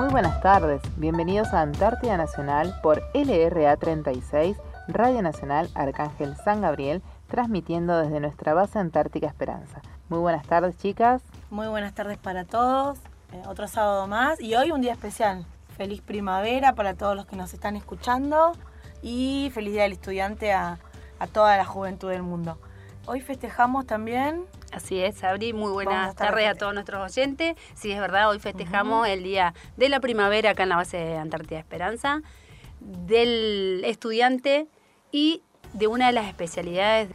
Muy buenas tardes, bienvenidos a Antártida Nacional por LRA 36, Radio Nacional Arcángel San Gabriel, transmitiendo desde nuestra base Antártica Esperanza. Muy buenas tardes chicas. Muy buenas tardes para todos, eh, otro sábado más y hoy un día especial. Feliz primavera para todos los que nos están escuchando y feliz día del estudiante a, a toda la juventud del mundo. Hoy festejamos también Así es, Sabri, muy buenas tardes a todos nuestros oyentes. Sí, es verdad, hoy festejamos el día de la primavera acá en la base de Antártida Esperanza, del estudiante y de una de las especialidades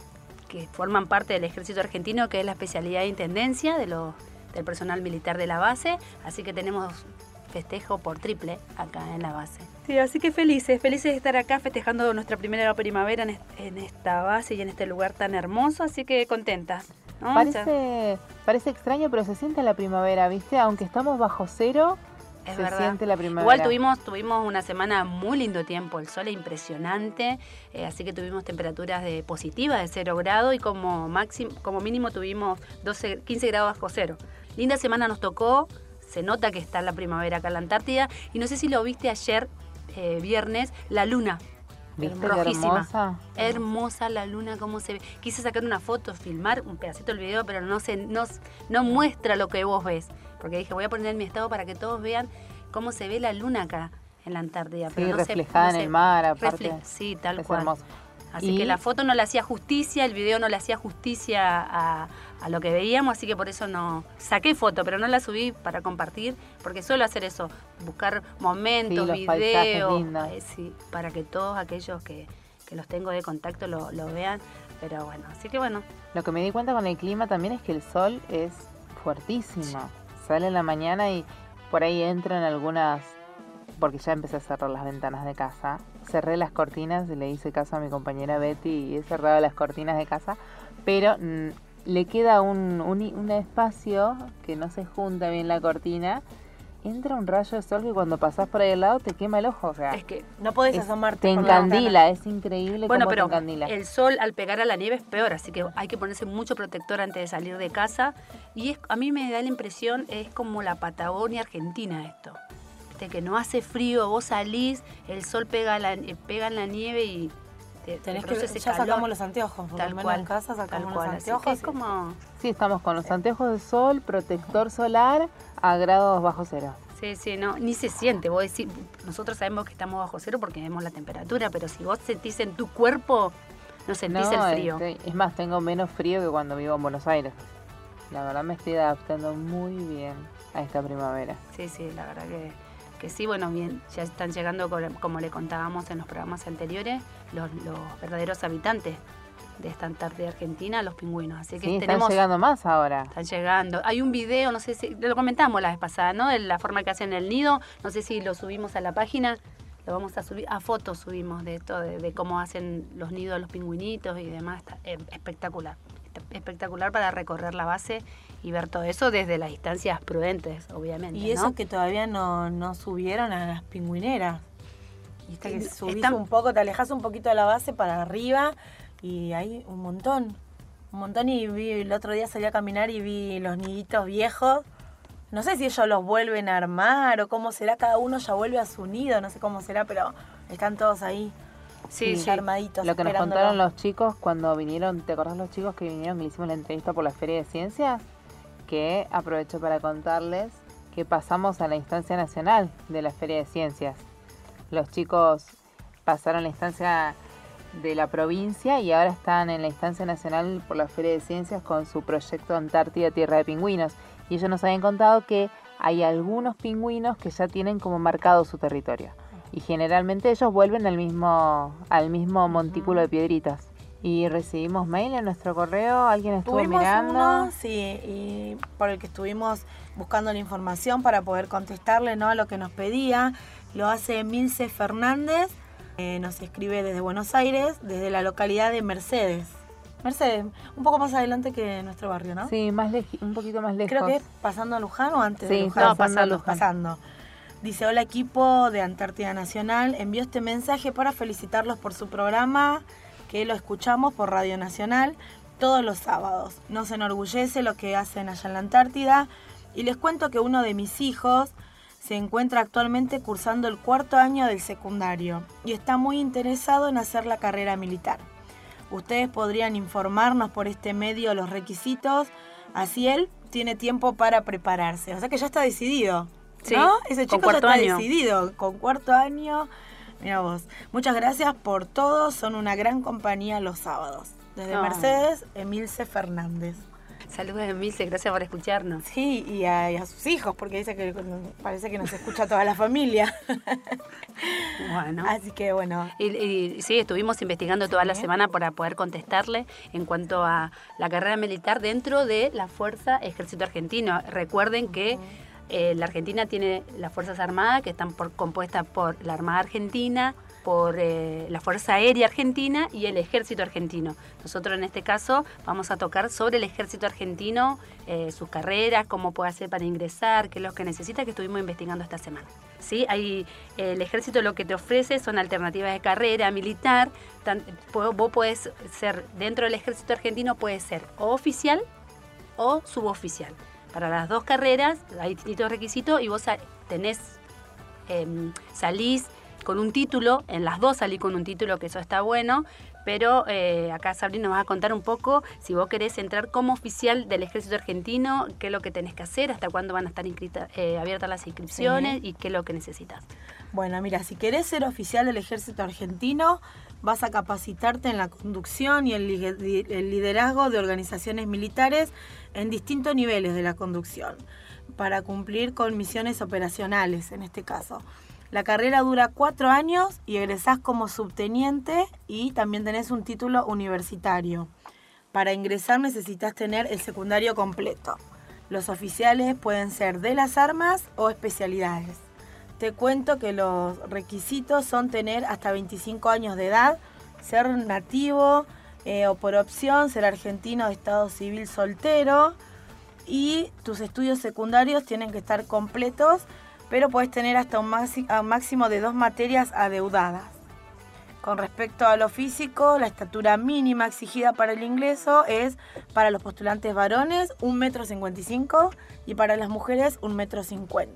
que forman parte del ejército argentino, que es la especialidad de intendencia de los, del personal militar de la base. Así que tenemos festejo por triple acá en la base. Sí, así que felices, felices de estar acá festejando nuestra primera primavera en, esta base y en este lugar tan hermoso, así que contentas. Parece, parece extraño, pero se siente la primavera, ¿viste? Aunque estamos bajo cero, se siente la primavera. Igual tuvimos, tuvimos una semana muy lindo tiempo, el sol es impresionante, eh, así que tuvimos temperaturas de positivas de cero grado y como, máximo, como mínimo tuvimos 12, 15 grados bajo cero. Linda semana nos tocó, se nota que está la primavera acá en la Antártida y no sé si lo viste ayer, eh, viernes, la luna rojísima. Hermosa? hermosa la luna, cómo se ve. Quise sacar una foto, filmar un pedacito del video, pero no, se, no, no muestra lo que vos ves. Porque dije, voy a poner en mi estado para que todos vean cómo se ve la luna acá en la Antártida. Sí, reflejada en el mar, aparte. sí, tal cual. Así que la foto no le hacía justicia, el video no le hacía justicia a, lo que veíamos, así que por eso no saqué foto, pero no la subí para compartir, porque suelo hacer eso, buscar momentos, videos, eh, para que todos aquellos que, los tengo de contacto lo, lo vean. Pero bueno, así que bueno. Lo que me di cuenta con el clima también es que el sol es fuertísimo. Sale en la mañana y por ahí entran algunas porque ya empecé a cerrar las ventanas de casa. Cerré las cortinas, le hice caso a mi compañera Betty y he cerrado las cortinas de casa, pero le queda un, un, espacio que no se junta bien la cortina. Entra un rayo de sol que cuando pasás por ahí al lado te quema el ojo. O sea, es que no podés asomarte. Te encandila, es increíble bueno, pero El sol al pegar a la nieve es peor, así que hay que ponerse mucho protector antes de salir de casa. Y es, a mí me da la impresión, es como la Patagonia Argentina esto que no hace frío, vos salís, el sol pega, la, pega en la nieve y te, Tenés que, ya sacamos los anteojos, tal cual, en casa sacamos los anteojos. como... Sí, estamos con los anteojos de sol, protector solar a grados bajo cero. Sí, sí, no, ni se siente. Vos decís, nosotros sabemos que estamos bajo cero porque vemos la temperatura, pero si vos sentís en tu cuerpo, no sentís el frío. Este, es más, tengo menos frío que cuando vivo en Buenos Aires. La verdad me estoy adaptando muy bien a esta primavera. Sí, sí, la verdad que que sí, bueno, bien, ya están llegando, como le contábamos en los programas anteriores, los, verdaderos habitantes de esta Antártida Argentina, los pingüinos. Así que tenemos, están llegando más ahora. Están llegando. Hay un video, no sé si, lo comentamos la vez pasada, ¿no? De la forma que hacen el nido. No sé si lo subimos a la página. Lo vamos a subir, a fotos subimos de esto, de, cómo hacen los nidos los pingüinitos y demás. Está eh, espectacular. Espectacular para recorrer la base y ver todo eso desde las distancias prudentes, obviamente. Y eso que todavía no, subieron a las pingüineras. Viste que subís un poco, te alejas un poquito de la base para arriba y hay un montón. Un montón y vi, el otro día salí a caminar y vi los niditos viejos. No sé si ellos los vuelven a armar o cómo será, cada uno ya vuelve a su nido, no sé cómo será, pero están todos ahí. Sí, armaditos. Lo que nos contaron los chicos cuando vinieron, ¿te acordás los chicos que vinieron, que le hicimos la entrevista por la Feria de Ciencias? que aprovecho para contarles que pasamos a la instancia nacional de la Feria de Ciencias. Los chicos pasaron la instancia de la provincia y ahora están en la instancia nacional por la Feria de Ciencias con su proyecto Antártida Tierra de Pingüinos. Y ellos nos habían contado que hay algunos pingüinos que ya tienen como marcado su territorio. Y generalmente ellos vuelven al mismo, al mismo montículo de piedritas. Y recibimos mail en nuestro correo, alguien estuvo mirando. sí, y por el que estuvimos buscando la información para poder contestarle ¿no? a lo que nos pedía. Lo hace Milce Fernández, eh, nos escribe desde Buenos Aires, desde la localidad de Mercedes. Mercedes, un poco más adelante que nuestro barrio, ¿no? Sí, más un poquito más lejos. Creo que es pasando a Luján o antes de Luján. No, pasando, pasando. Dice, hola equipo de Antártida Nacional, envío este mensaje para felicitarlos por su programa que lo escuchamos por Radio Nacional todos los sábados. Nos enorgullece lo que hacen allá en la Antártida y les cuento que uno de mis hijos se encuentra actualmente cursando el cuarto año del secundario y está muy interesado en hacer la carrera militar. Ustedes podrían informarnos por este medio los requisitos, así él tiene tiempo para prepararse. O sea que ya está decidido. ¿No? Ese chico ya está decidido, con cuarto año. Mira vos. Muchas gracias por todo, son una gran compañía los sábados. Desde Mercedes, Emilce Fernández. Saludos, Emilce, gracias por escucharnos. Sí, y a, sus hijos, porque dice que parece que nos escucha toda la familia. Bueno. Así que bueno. Y, sí, estuvimos investigando toda la semana para poder contestarle en cuanto a la carrera militar dentro de la Fuerza Ejército Argentino. Recuerden que eh, la Argentina tiene las Fuerzas Armadas que están compuestas por la Armada Argentina, por eh, la Fuerza Aérea Argentina y el Ejército Argentino. Nosotros en este caso vamos a tocar sobre el Ejército Argentino, eh, sus carreras, cómo puede hacer para ingresar, qué es lo que necesita, que estuvimos investigando esta semana. ¿Sí? Hay, el ejército lo que te ofrece son alternativas de carrera militar. vos puedes ser, dentro del ejército argentino, puede ser oficial o suboficial. Para las dos carreras hay distintos requisitos y vos tenés, em, salís con un título, en las dos salí con un título, que eso está bueno, pero eh, acá Sabrina nos va a contar un poco si vos querés entrar como oficial del ejército argentino, qué es lo que tenés que hacer, hasta cuándo van a estar eh, abiertas las inscripciones y qué es lo que necesitas. Bueno, mira, si querés ser oficial del ejército argentino, vas a capacitarte en la conducción y el liderazgo de organizaciones militares en distintos niveles de la conducción, para cumplir con misiones operacionales en este caso. La carrera dura cuatro años y egresás como subteniente y también tenés un título universitario. Para ingresar necesitas tener el secundario completo. Los oficiales pueden ser de las armas o especialidades. Te cuento que los requisitos son tener hasta 25 años de edad, ser nativo eh, o por opción ser argentino de estado civil soltero y tus estudios secundarios tienen que estar completos pero puedes tener hasta un, máximo de dos materias adeudadas. Con respecto a lo físico, la estatura mínima exigida para el ingreso es para los postulantes varones 1,55 m y para las mujeres 1,50 m.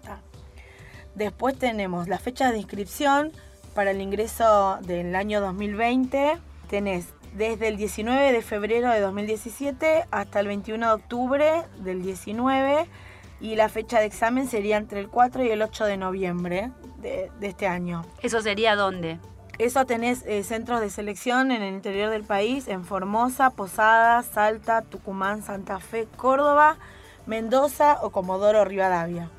Después tenemos la fecha de inscripción para el ingreso del año 2020. Tenés desde el 19 de febrero de 2017 hasta el 21 de octubre del 19 y la fecha de examen sería entre el 4 y el 8 de noviembre de, este año. ¿Eso sería dónde? Eso tenés eh, centros de selección en el interior del país, en Formosa, Posadas, Salta, Tucumán, Santa Fe, Córdoba, Mendoza o Comodoro Rivadavia.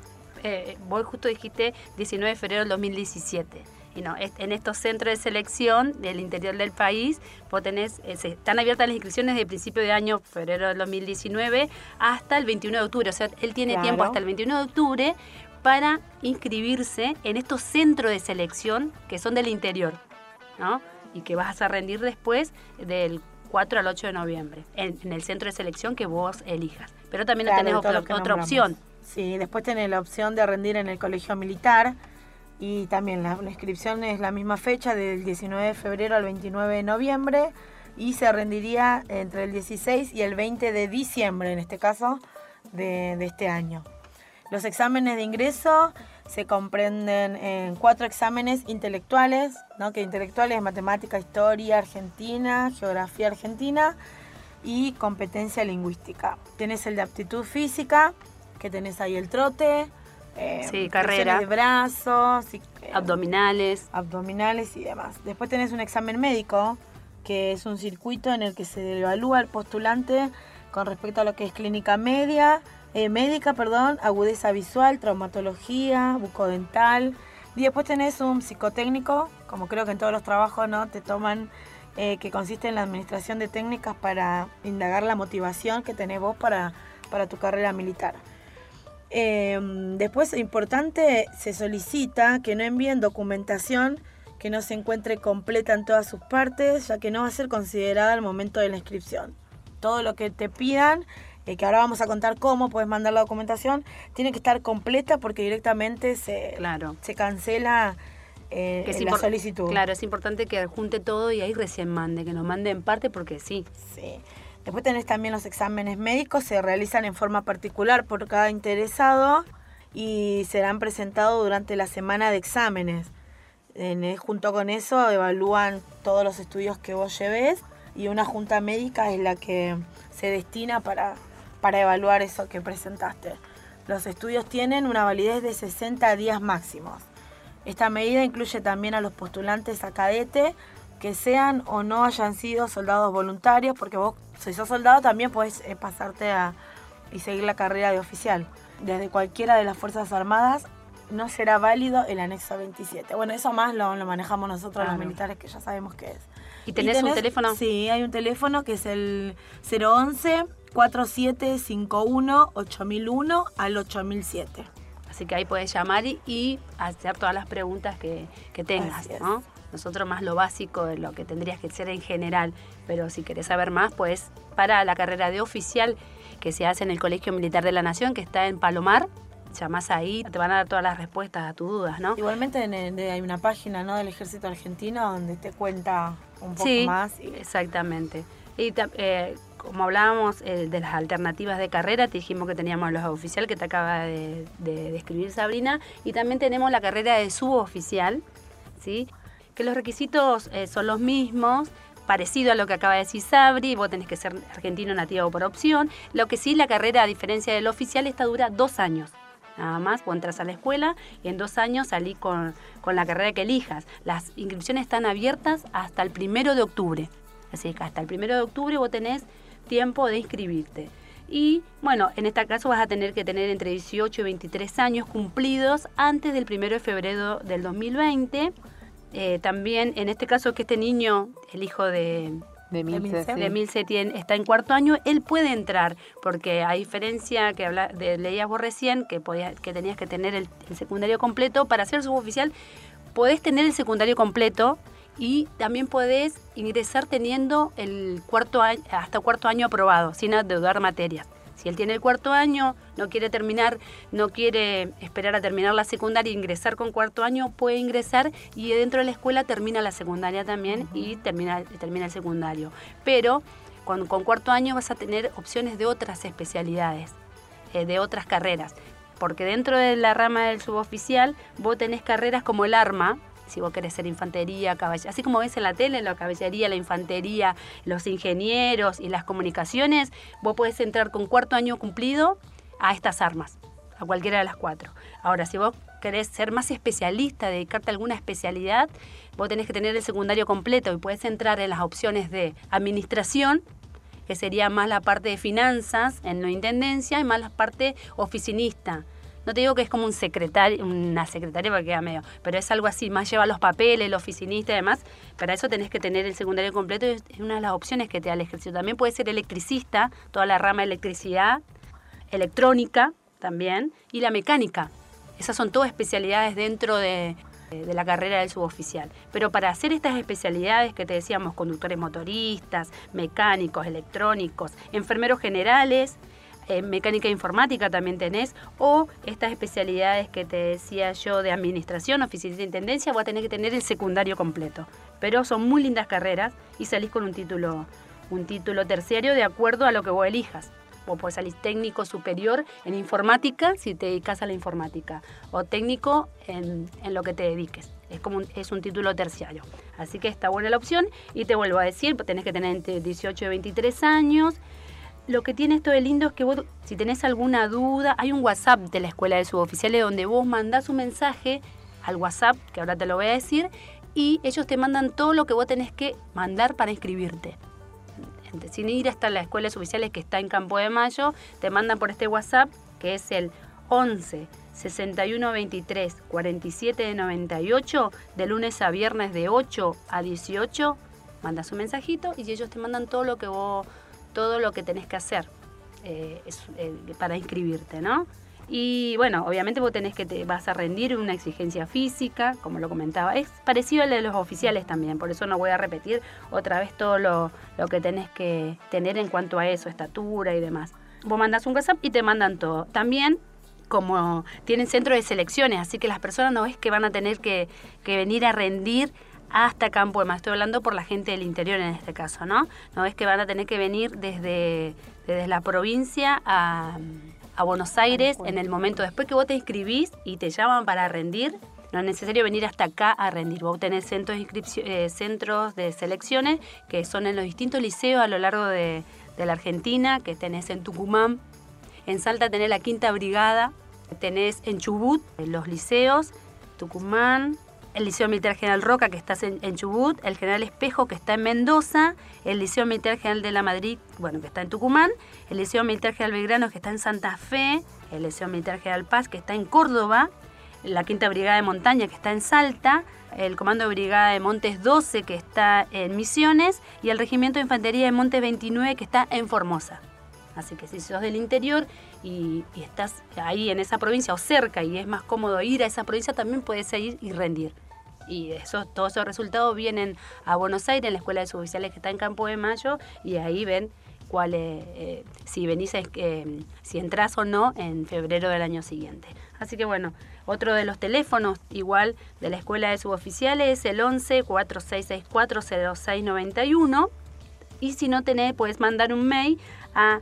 Eh, vos justo dijiste 19 de febrero del 2017 y no, en estos centros de selección del interior del país, vos tenés, eh, están abiertas las inscripciones de principio de año, febrero del 2019, hasta el 21 de octubre. O sea, él tiene tiempo hasta el 21 de octubre para inscribirse en estos centros de selección que son del interior, ¿no? Y que vas a rendir después del 4 al 8 de noviembre, en, el centro de selección que vos elijas. Pero también tenés otra, otra opción. Sí, después tenés la opción de rendir en el colegio militar, y también la, inscripción es la misma fecha, del 19 de febrero al 29 de noviembre. Y se rendiría entre el 16 y el 20 de diciembre, en este caso, de, este año. Los exámenes de ingreso se comprenden en cuatro exámenes intelectuales, ¿no? que intelectuales es matemática, historia argentina, geografía argentina y competencia lingüística. Tienes el de aptitud física, que tenés ahí el trote, eh, sí, carrera. de brazos, abdominales. Abdominales y demás. Después tenés un examen médico, que es un circuito en el que se evalúa el postulante con respecto a lo que es clínica media, eh, médica, perdón, agudeza visual, traumatología, bucodental. Y después tenés un psicotécnico, como creo que en todos los trabajos no te toman, eh, que consiste en la administración de técnicas para indagar la motivación que tenés vos para, para tu carrera militar. Eh, después, importante, se solicita que no envíen documentación que no se encuentre completa en todas sus partes, ya que no va a ser considerada al momento de la inscripción. Todo lo que te pidan, eh, que ahora vamos a contar cómo puedes mandar la documentación, tiene que estar completa porque directamente se, claro. se cancela eh, la solicitud. Claro, es importante que junte todo y ahí recién mande, que nos mande en parte porque sí. Sí. Después tenés también los exámenes médicos, se realizan en forma particular por cada interesado y serán presentados durante la semana de exámenes. En, junto con eso evalúan todos los estudios que vos lleves y una junta médica es la que se destina para, para evaluar eso que presentaste. Los estudios tienen una validez de 60 días máximos. Esta medida incluye también a los postulantes a cadete que sean o no hayan sido soldados voluntarios, porque vos, si sos soldado, también puedes eh, pasarte a, y seguir la carrera de oficial. Desde cualquiera de las Fuerzas Armadas no será válido el anexo 27. Bueno, eso más lo, manejamos nosotros los militares, que ya sabemos qué es. ¿Y tenés, un teléfono? Sí, hay un teléfono que es el 011 4751 8001 al 8007. Así que ahí puedes llamar y, hacer todas las preguntas que, tengas, ¿no? Nosotros más lo básico de lo que tendrías que ser en general, pero si querés saber más, pues para la carrera de oficial que se hace en el Colegio Militar de la Nación, que está en Palomar, llamás ahí, te van a dar todas las respuestas a tus dudas, ¿no? Igualmente hay una página ¿no? del Ejército Argentino donde te cuenta un poco más. Sí, exactamente. Y eh, como hablábamos eh, de las alternativas de carrera, te dijimos que teníamos los oficial que te acaba de, describir Sabrina, y también tenemos la carrera de suboficial, ¿sí? Que los requisitos eh, son los mismos, parecido a lo que acaba de decir Sabri, vos tenés que ser argentino nativo por opción, lo que sí la carrera, a diferencia del oficial, esta dura dos años. Nada más, vos entras a la escuela y en dos años salís con, con la carrera que elijas. Las inscripciones están abiertas hasta el primero de octubre. Así que hasta el primero de octubre vos tenés tiempo de inscribirte. Y bueno, en este caso vas a tener que tener entre 18 y 23 años cumplidos antes del primero de febrero del 2020. Eh, también en este caso que este niño, el hijo de, de Milce, está en cuarto año, él puede entrar, porque a diferencia que habla, de, leías vos recién, que, podía, que tenías que tener el, el secundario completo, para ser suboficial podés tener el secundario completo, y también puedes ingresar teniendo el cuarto año, hasta cuarto año aprobado, sin adeudar materias. Si él tiene el cuarto año, no quiere terminar, no quiere esperar a terminar la secundaria e ingresar con cuarto año, puede ingresar y dentro de la escuela termina la secundaria también y termina, termina el secundario. Pero con, con, cuarto año vas a tener opciones de otras especialidades, eh, de otras carreras. Porque dentro de la rama del suboficial vos tenés carreras como el arma, si vos querés ser infantería, caballería, así como ves en la tele, la caballería, la infantería, los ingenieros y las comunicaciones, vos podés entrar con cuarto año cumplido a estas armas, a cualquiera de las cuatro. Ahora, si vos querés ser más especialista, dedicarte a alguna especialidad, vos tenés que tener el secundario completo y puedes entrar en las opciones de administración, que sería más la parte de finanzas en la intendencia y más la parte oficinista no te digo que es como un secretario, una secretaria porque queda medio, pero es algo así, más lleva los papeles, el oficinista y demás. Para eso tenés que tener el secundario completo y es una de las opciones que te da el ejercicio. También puede ser electricista, toda la rama de electricidad, electrónica también, y la mecánica. Esas son todas especialidades dentro de, de la carrera del suboficial. Pero para hacer estas especialidades que te decíamos, conductores motoristas, mecánicos, electrónicos, enfermeros generales, eh, mecánica informática también tenés, o estas especialidades que te decía yo de administración, oficina de intendencia, voy a tener que tener el secundario completo. Pero son muy lindas carreras y salís con un título, un título terciario de acuerdo a lo que vos elijas. Vos podés salir técnico superior en informática si te dedicas a la informática, o técnico en, en lo que te dediques. Es como un, es un título terciario. Así que está buena la opción y te vuelvo a decir, tenés que tener entre 18 y 23 años, lo que tiene esto de lindo es que vos, si tenés alguna duda, hay un WhatsApp de la Escuela de Suboficiales donde vos mandás un mensaje al WhatsApp, que ahora te lo voy a decir, y ellos te mandan todo lo que vos tenés que mandar para inscribirte. Sin ir hasta la Escuela de Suboficiales que está en Campo de Mayo, te mandan por este WhatsApp, que es el 11 61 23 47 98, de lunes a viernes de 8 a 18, mandas un mensajito y ellos te mandan todo lo que vos todo lo que tenés que hacer eh, eh, para inscribirte, ¿no? Y bueno, obviamente vos tenés que te vas a rendir una exigencia física, como lo comentaba. Es parecido al de los oficiales también, por eso no voy a repetir otra vez todo lo, que tenés que tener en cuanto a eso, estatura y demás. Vos mandás un WhatsApp y te mandan todo. También como tienen centro de selecciones, así que las personas no es que van a tener que venir a rendir hasta Campo de Más. Estoy hablando por la gente del interior en este caso, ¿no? No es que van a tener que venir desde, desde la provincia a, a Buenos Aires en el momento después que vos te inscribís y te llaman para rendir. No es necesario venir hasta acá a rendir. Vos tenés centros de, eh, centros de selecciones que son en los distintos liceos a lo largo de, de la Argentina, que tenés en Tucumán, en Salta tenés la Quinta Brigada, tenés en Chubut los liceos, Tucumán, el Liceo Militar General Roca, que está en, Chubut, el General Espejo, que está en Mendoza, el Liceo Militar General de la Madrid, bueno, que está en Tucumán, el Liceo Militar General Belgrano, que está en Santa Fe, el Liceo Militar General Paz, que está en Córdoba, la Quinta Brigada de Montaña, que está en Salta, el Comando de Brigada de Montes 12, que está en Misiones, y el Regimiento de Infantería de Montes 29, que está en Formosa. Así que si sos del interior y, estás ahí en esa provincia o cerca y es más cómodo ir a esa provincia, también puedes ir y rendir. Y eso, todos esos resultados vienen a Buenos Aires, en la Escuela de Suboficiales que está en Campo de Mayo, y ahí ven cuál eh, si venís, eh, si entras o no en febrero del año siguiente. Así que bueno, otro de los teléfonos igual de la Escuela de Suboficiales es el 11 4664 0691 y si no tenés, puedes mandar un mail a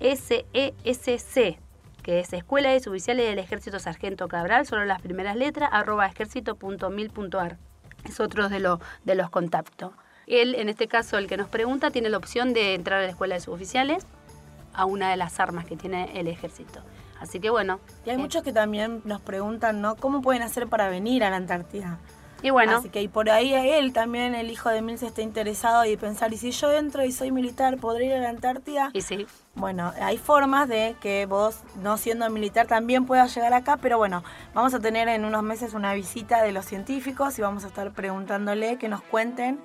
ESESC, que es Escuela de Suboficiales del Ejército Sargento Cabral, solo las primeras letras, arroba ejército.mil.ar. Es otro de, de los contactos. Él, en este caso, el que nos pregunta, tiene la opción de entrar a la Escuela de Suboficiales a una de las armas que tiene el ejército. Así que bueno. Y hay eh, muchos que también nos preguntan, ¿no? ¿Cómo pueden hacer para venir a la Antártida? Y bueno. Así que y por ahí él también, el hijo de se está interesado y pensar, ¿y si yo entro y soy militar, podré ir a la Antártida? Y sí. Bueno, hay formas de que vos, no siendo militar, también puedas llegar acá, pero bueno, vamos a tener en unos meses una visita de los científicos y vamos a estar preguntándole que nos cuenten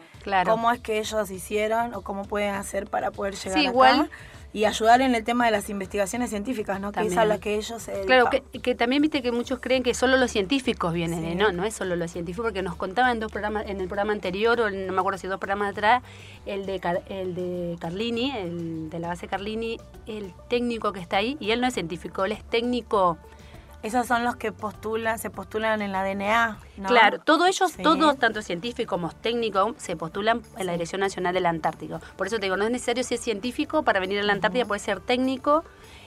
cómo es que ellos hicieron o cómo pueden hacer para poder llegar sí, acá. Igual y ayudar en el tema de las investigaciones científicas, ¿no? Que es a las que ellos Claro, que, también viste que muchos creen que solo los científicos vienen, ¿eh? no, no es solo los científicos, porque nos contaban en dos programas, en el programa anterior, o no me acuerdo si dos programas atrás, el de, el de Carlini, el de la base Carlini, el técnico que está ahí, y él no es científico, él es técnico esos son los que postulan, se postulan en la DNA. Claro, todos ellos, todos, tanto científicos como técnicos, se postulan en la Dirección Nacional del Antártico. Por eso te digo, no es necesario ser científico para venir a la Antártida, puede ser técnico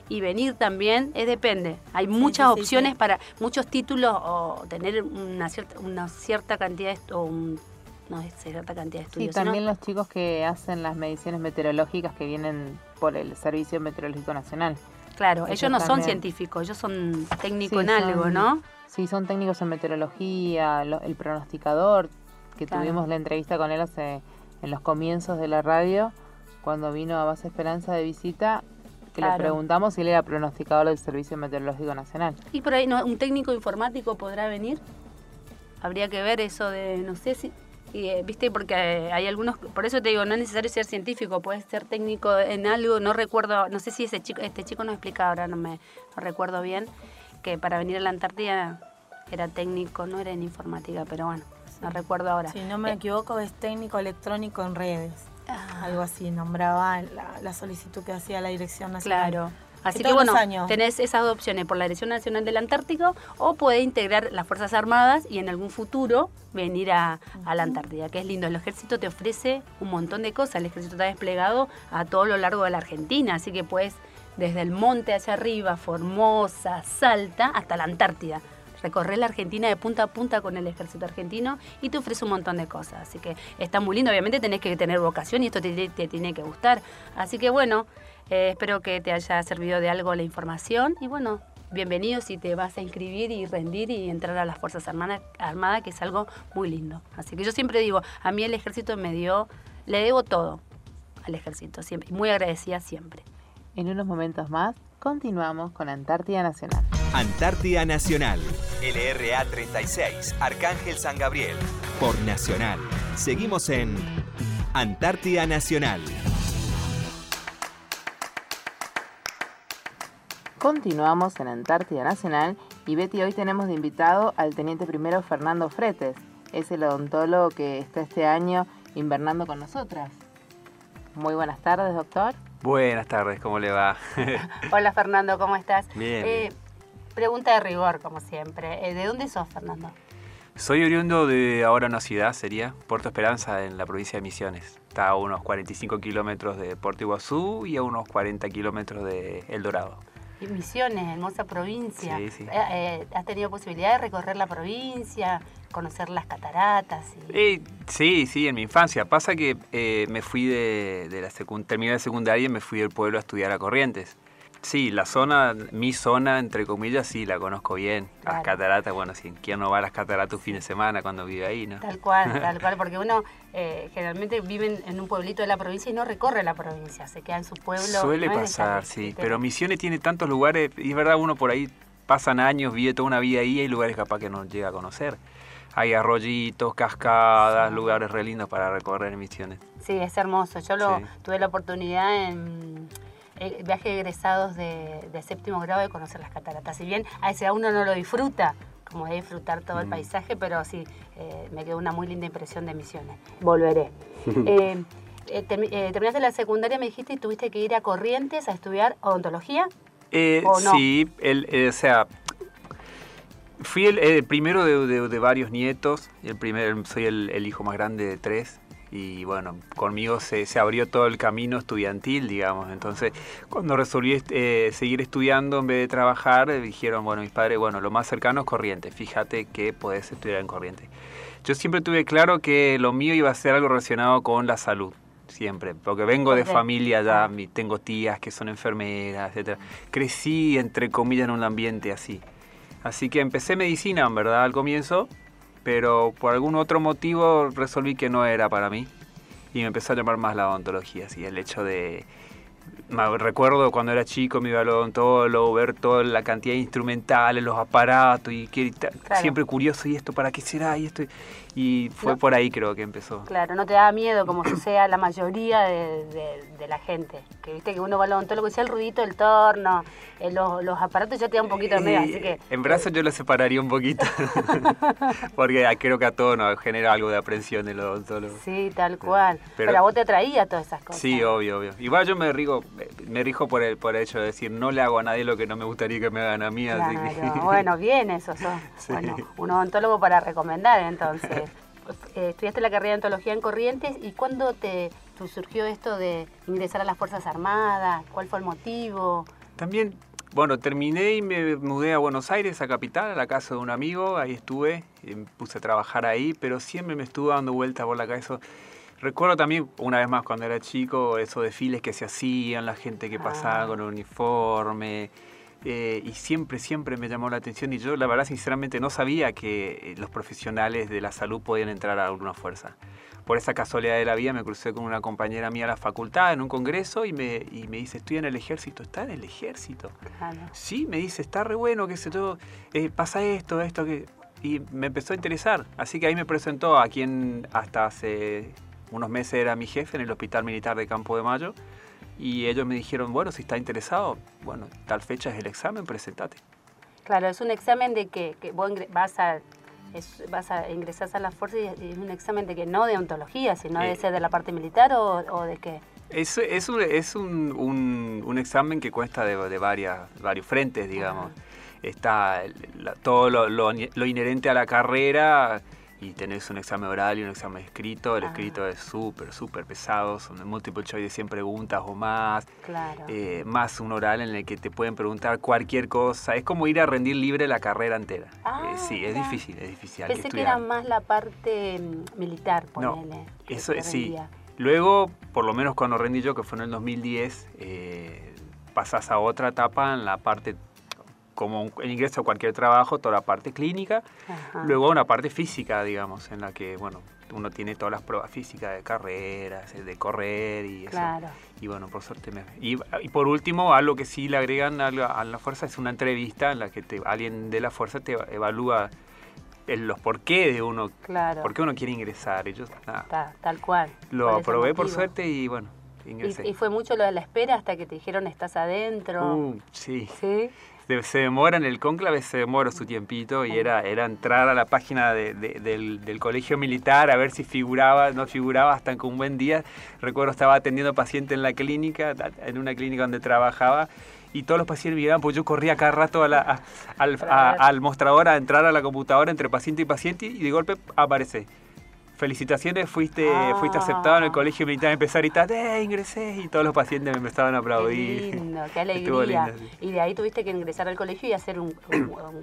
y venir también, es depende. Hay muchas opciones para muchos títulos o tener una cierta, una cierta cantidad de, o no es cierta cantidad de estudios. Y también los chicos que hacen las mediciones meteorológicas que vienen por el Servicio Meteorológico Nacional. Claro, ellos, no son científicos, ellos son técnicos en algo, ¿no? Sí, son técnicos en meteorología, el pronosticador, que tuvimos la entrevista con él hace, en los comienzos de la radio, cuando vino a Base Esperanza de visita, que le preguntamos si él era pronosticador del Servicio Meteorológico Nacional. ¿Y por ahí no, un técnico informático podrá venir? Habría que ver eso de, no sé si, y, eh, viste, porque hay algunos, por eso te digo, no es necesario ser científico, puedes ser técnico en algo, no recuerdo, no sé si ese chico, este chico nos explica ahora, no me recuerdo bien, que para venir a la Antártida era técnico, no era en informática, pero bueno, no recuerdo ahora. Si no me eh, equivoco, es técnico electrónico en redes. Ah. Algo así, nombraba la, la, solicitud que hacía la Dirección Nacional. Claro. Así que bueno, tenés esas dos opciones por la Dirección Nacional del Antártico o puede integrar las Fuerzas Armadas y en algún futuro venir a, la Antártida, que es lindo. El ejército te ofrece un montón de cosas. El ejército está desplegado a todo lo largo de la Argentina, así que puedes desde el monte hacia arriba, Formosa, Salta, hasta la Antártida. Recorrer la Argentina de punta a punta con el ejército argentino y te ofrece un montón de cosas. Así que está muy lindo. Obviamente tenés que tener vocación y esto te, tiene que gustar. Así que bueno, eh, espero que te haya servido de algo la información y bueno, bienvenido si te vas a inscribir y rendir y entrar a las Fuerzas Armadas, Armada, que es algo muy lindo. Así que yo siempre digo, a mí el ejército me dio, le debo todo al ejército, siempre, muy agradecida siempre. En unos momentos más, continuamos con Antártida Nacional. Antártida Nacional, LRA 36, Arcángel San Gabriel, por Nacional. Seguimos en Antártida Nacional. Continuamos en Antártida Nacional y Betty, hoy tenemos de invitado al teniente primero Fernando Fretes. Es el odontólogo que está este año invernando con nosotras. Muy buenas tardes, doctor. Buenas tardes, ¿cómo le va? Hola Fernando, ¿cómo estás? Bien. Eh, pregunta de rigor, como siempre. Eh, ¿De dónde sos, Fernando? Soy oriundo de ahora una ciudad, sería Puerto Esperanza, en la provincia de Misiones. Está a unos 45 kilómetros de Puerto Iguazú y a unos 40 kilómetros de El Dorado. Misiones, hermosa provincia. Sí, sí. Eh, eh, ¿Has tenido posibilidad de recorrer la provincia, conocer las cataratas? Eh, sí, sí, en mi infancia. Pasa que me fui de, de la terminé la secundaria y me fui del pueblo a estudiar a Corrientes. Sí, la zona, mi zona, entre comillas, sí, la conozco bien. Las cataratas, bueno, sí, ¿quién no va a las cataratas un fin de semana cuando vive ahí, no? Tal cual, tal cual, porque uno eh, generalmente vive en un pueblito de la provincia y no recorre la provincia, se queda en su pueblo. Suele pasar, sí, pero Misiones tiene tantos lugares, y es verdad, uno por ahí pasan años, vive toda una vida ahí, y hay lugares capaz que no llega a conocer. Hay arroyitos, cascadas, lugares re lindos para recorrer Misiones. Sí, es hermoso. Yo lo, tuve la oportunidad en eh, viaje de egresados de, séptimo grado de conocer las cataratas. Si bien a ese uno no lo disfruta, como de disfrutar todo el mm. paisaje, pero sí, eh, me quedó una muy linda impresión de Misiones. Volveré. eh, terminaste la secundaria, me dijiste, y tuviste que ir a Corrientes a estudiar odontología. ¿o no? Sí, el, o sea, fui el, primero de, varios nietos, el primer, soy el, hijo más grande de tres y bueno, conmigo se, se, abrió todo el camino estudiantil, digamos. Entonces, cuando resolví eh, seguir estudiando en vez de trabajar, dijeron, bueno, mis padres, bueno, lo más cercano es Corriente, fíjate que podés estudiar en Corriente. Yo siempre tuve claro que lo mío iba a ser algo relacionado con la salud, siempre, porque vengo de familia ya, tengo tías que son enfermeras, etc. Crecí, entre comillas, en un ambiente así. Así que empecé medicina, en verdad, al comienzo, pero por algún otro motivo resolví que no era para mí. Y me empezó a llamar más la odontología, así el hecho de recuerdo cuando era chico me iba al odontólogo, ver toda la cantidad de instrumentales, los aparatos y que, siempre curioso y esto para qué será y esto y fue por ahí creo que empezó. Claro, no te da miedo como sea la mayoría de, la gente, que viste que uno va al odontólogo y dice el ruidito del torno, eh, los, aparatos ya te da un poquito de miedo, así que... En brazos yo lo separaría un poquito, porque creo que a todos nos genera algo de aprensión el odontólogo. Sí, tal cual, pero, a vos te atraía todas esas cosas. Sí, obvio, obvio. Igual yo me rigo, me rijo por el, por el hecho de decir, no le hago a nadie lo que no me gustaría que me hagan a mí. Así que... Bueno, bien eso, bueno, un odontólogo para recomendar entonces. Eh, estudiaste la carrera de odontología en Corrientes y ¿cuándo te, surgió esto de ingresar a las Fuerzas Armadas? ¿Cuál fue el motivo? También, bueno, terminé y me mudé a Buenos Aires, a Capital, a la casa de un amigo, ahí estuve, y me puse a trabajar ahí, pero siempre me estuvo dando vueltas por la cabeza Recuerdo también, una vez más, cuando era chico, esos desfiles que se hacían, la gente que pasaba ah. con el uniforme. Eh, y siempre, siempre me llamó la atención. Y yo, la verdad, sinceramente, no sabía que eh, los profesionales de la salud podían entrar a alguna fuerza. Por esa casualidad de la vida, me crucé con una compañera mía a la facultad en un congreso y me, y me dice: Estoy en el ejército. ¿Está en el ejército? Sí, me dice: Está re bueno, qué sé yo. Eh, pasa esto, esto, que. Y me empezó a interesar. Así que ahí me presentó a quien hasta hace unos meses era mi jefe en el Hospital Militar de Campo de Mayo y ellos me dijeron, bueno, si está interesado, bueno, tal fecha es el examen, presentate. Claro, es un examen de que, vos vas a, vas a ingresar a la fuerza y es un examen de que no de ontología, sino de eh. ser de la parte militar o, de qué. Es, es, un, es un, un, examen que cuesta de, de varias, varios frentes, digamos. Está todo lo, lo, lo inherente a la carrera, y tenés un examen oral y un examen escrito. El ah. escrito es súper, súper pesado, son multiple choice de 100 preguntas o más. Claro. Eh, más un oral en el que te pueden preguntar cualquier cosa. Es como ir a rendir libre la carrera entera. Eh, ah, sí, es difícil, es difícil. Pensé que, era más la parte mm, militar, ponele. No, eso sí. Luego, por lo menos cuando rendí yo, que fue en el 2010, eh, pasás a otra etapa en la parte como el ingreso a cualquier trabajo, toda la parte clínica, luego una parte física, digamos, en la que, bueno, uno tiene todas las pruebas físicas de carreras, de correr y eso. Y bueno, por suerte me... Y, por último, algo que sí le agregan a la, fuerza es una entrevista en la que te, alguien de la fuerza te evalúa los por qué de uno, claro. por qué uno quiere ingresar. Yo, tal cual. Lo aprobé por suerte y bueno, ingresé. ¿Y, fue mucho lo de la espera hasta que te dijeron estás adentro? Uh, sí. ¿Sí? Se demora en el cónclave, se demora su tiempito y era, era entrar a la página del, colegio militar a ver si figuraba, no figuraba hasta que un buen día, recuerdo estaba atendiendo pacientes en la clínica, en una clínica donde trabajaba y todos los pacientes llegaban, pues yo corría cada rato al, al mostrador a entrar a la computadora entre paciente y paciente y de golpe aparece felicitaciones, fuiste, fuiste aceptado en el ah. colegio militar, empezar y tal, ¡eh, ingresé! Y todos los pacientes me empezaban a aplaudir. Qué lindo, qué alegría. Y de ahí tuviste que ingresar al colegio y hacer un,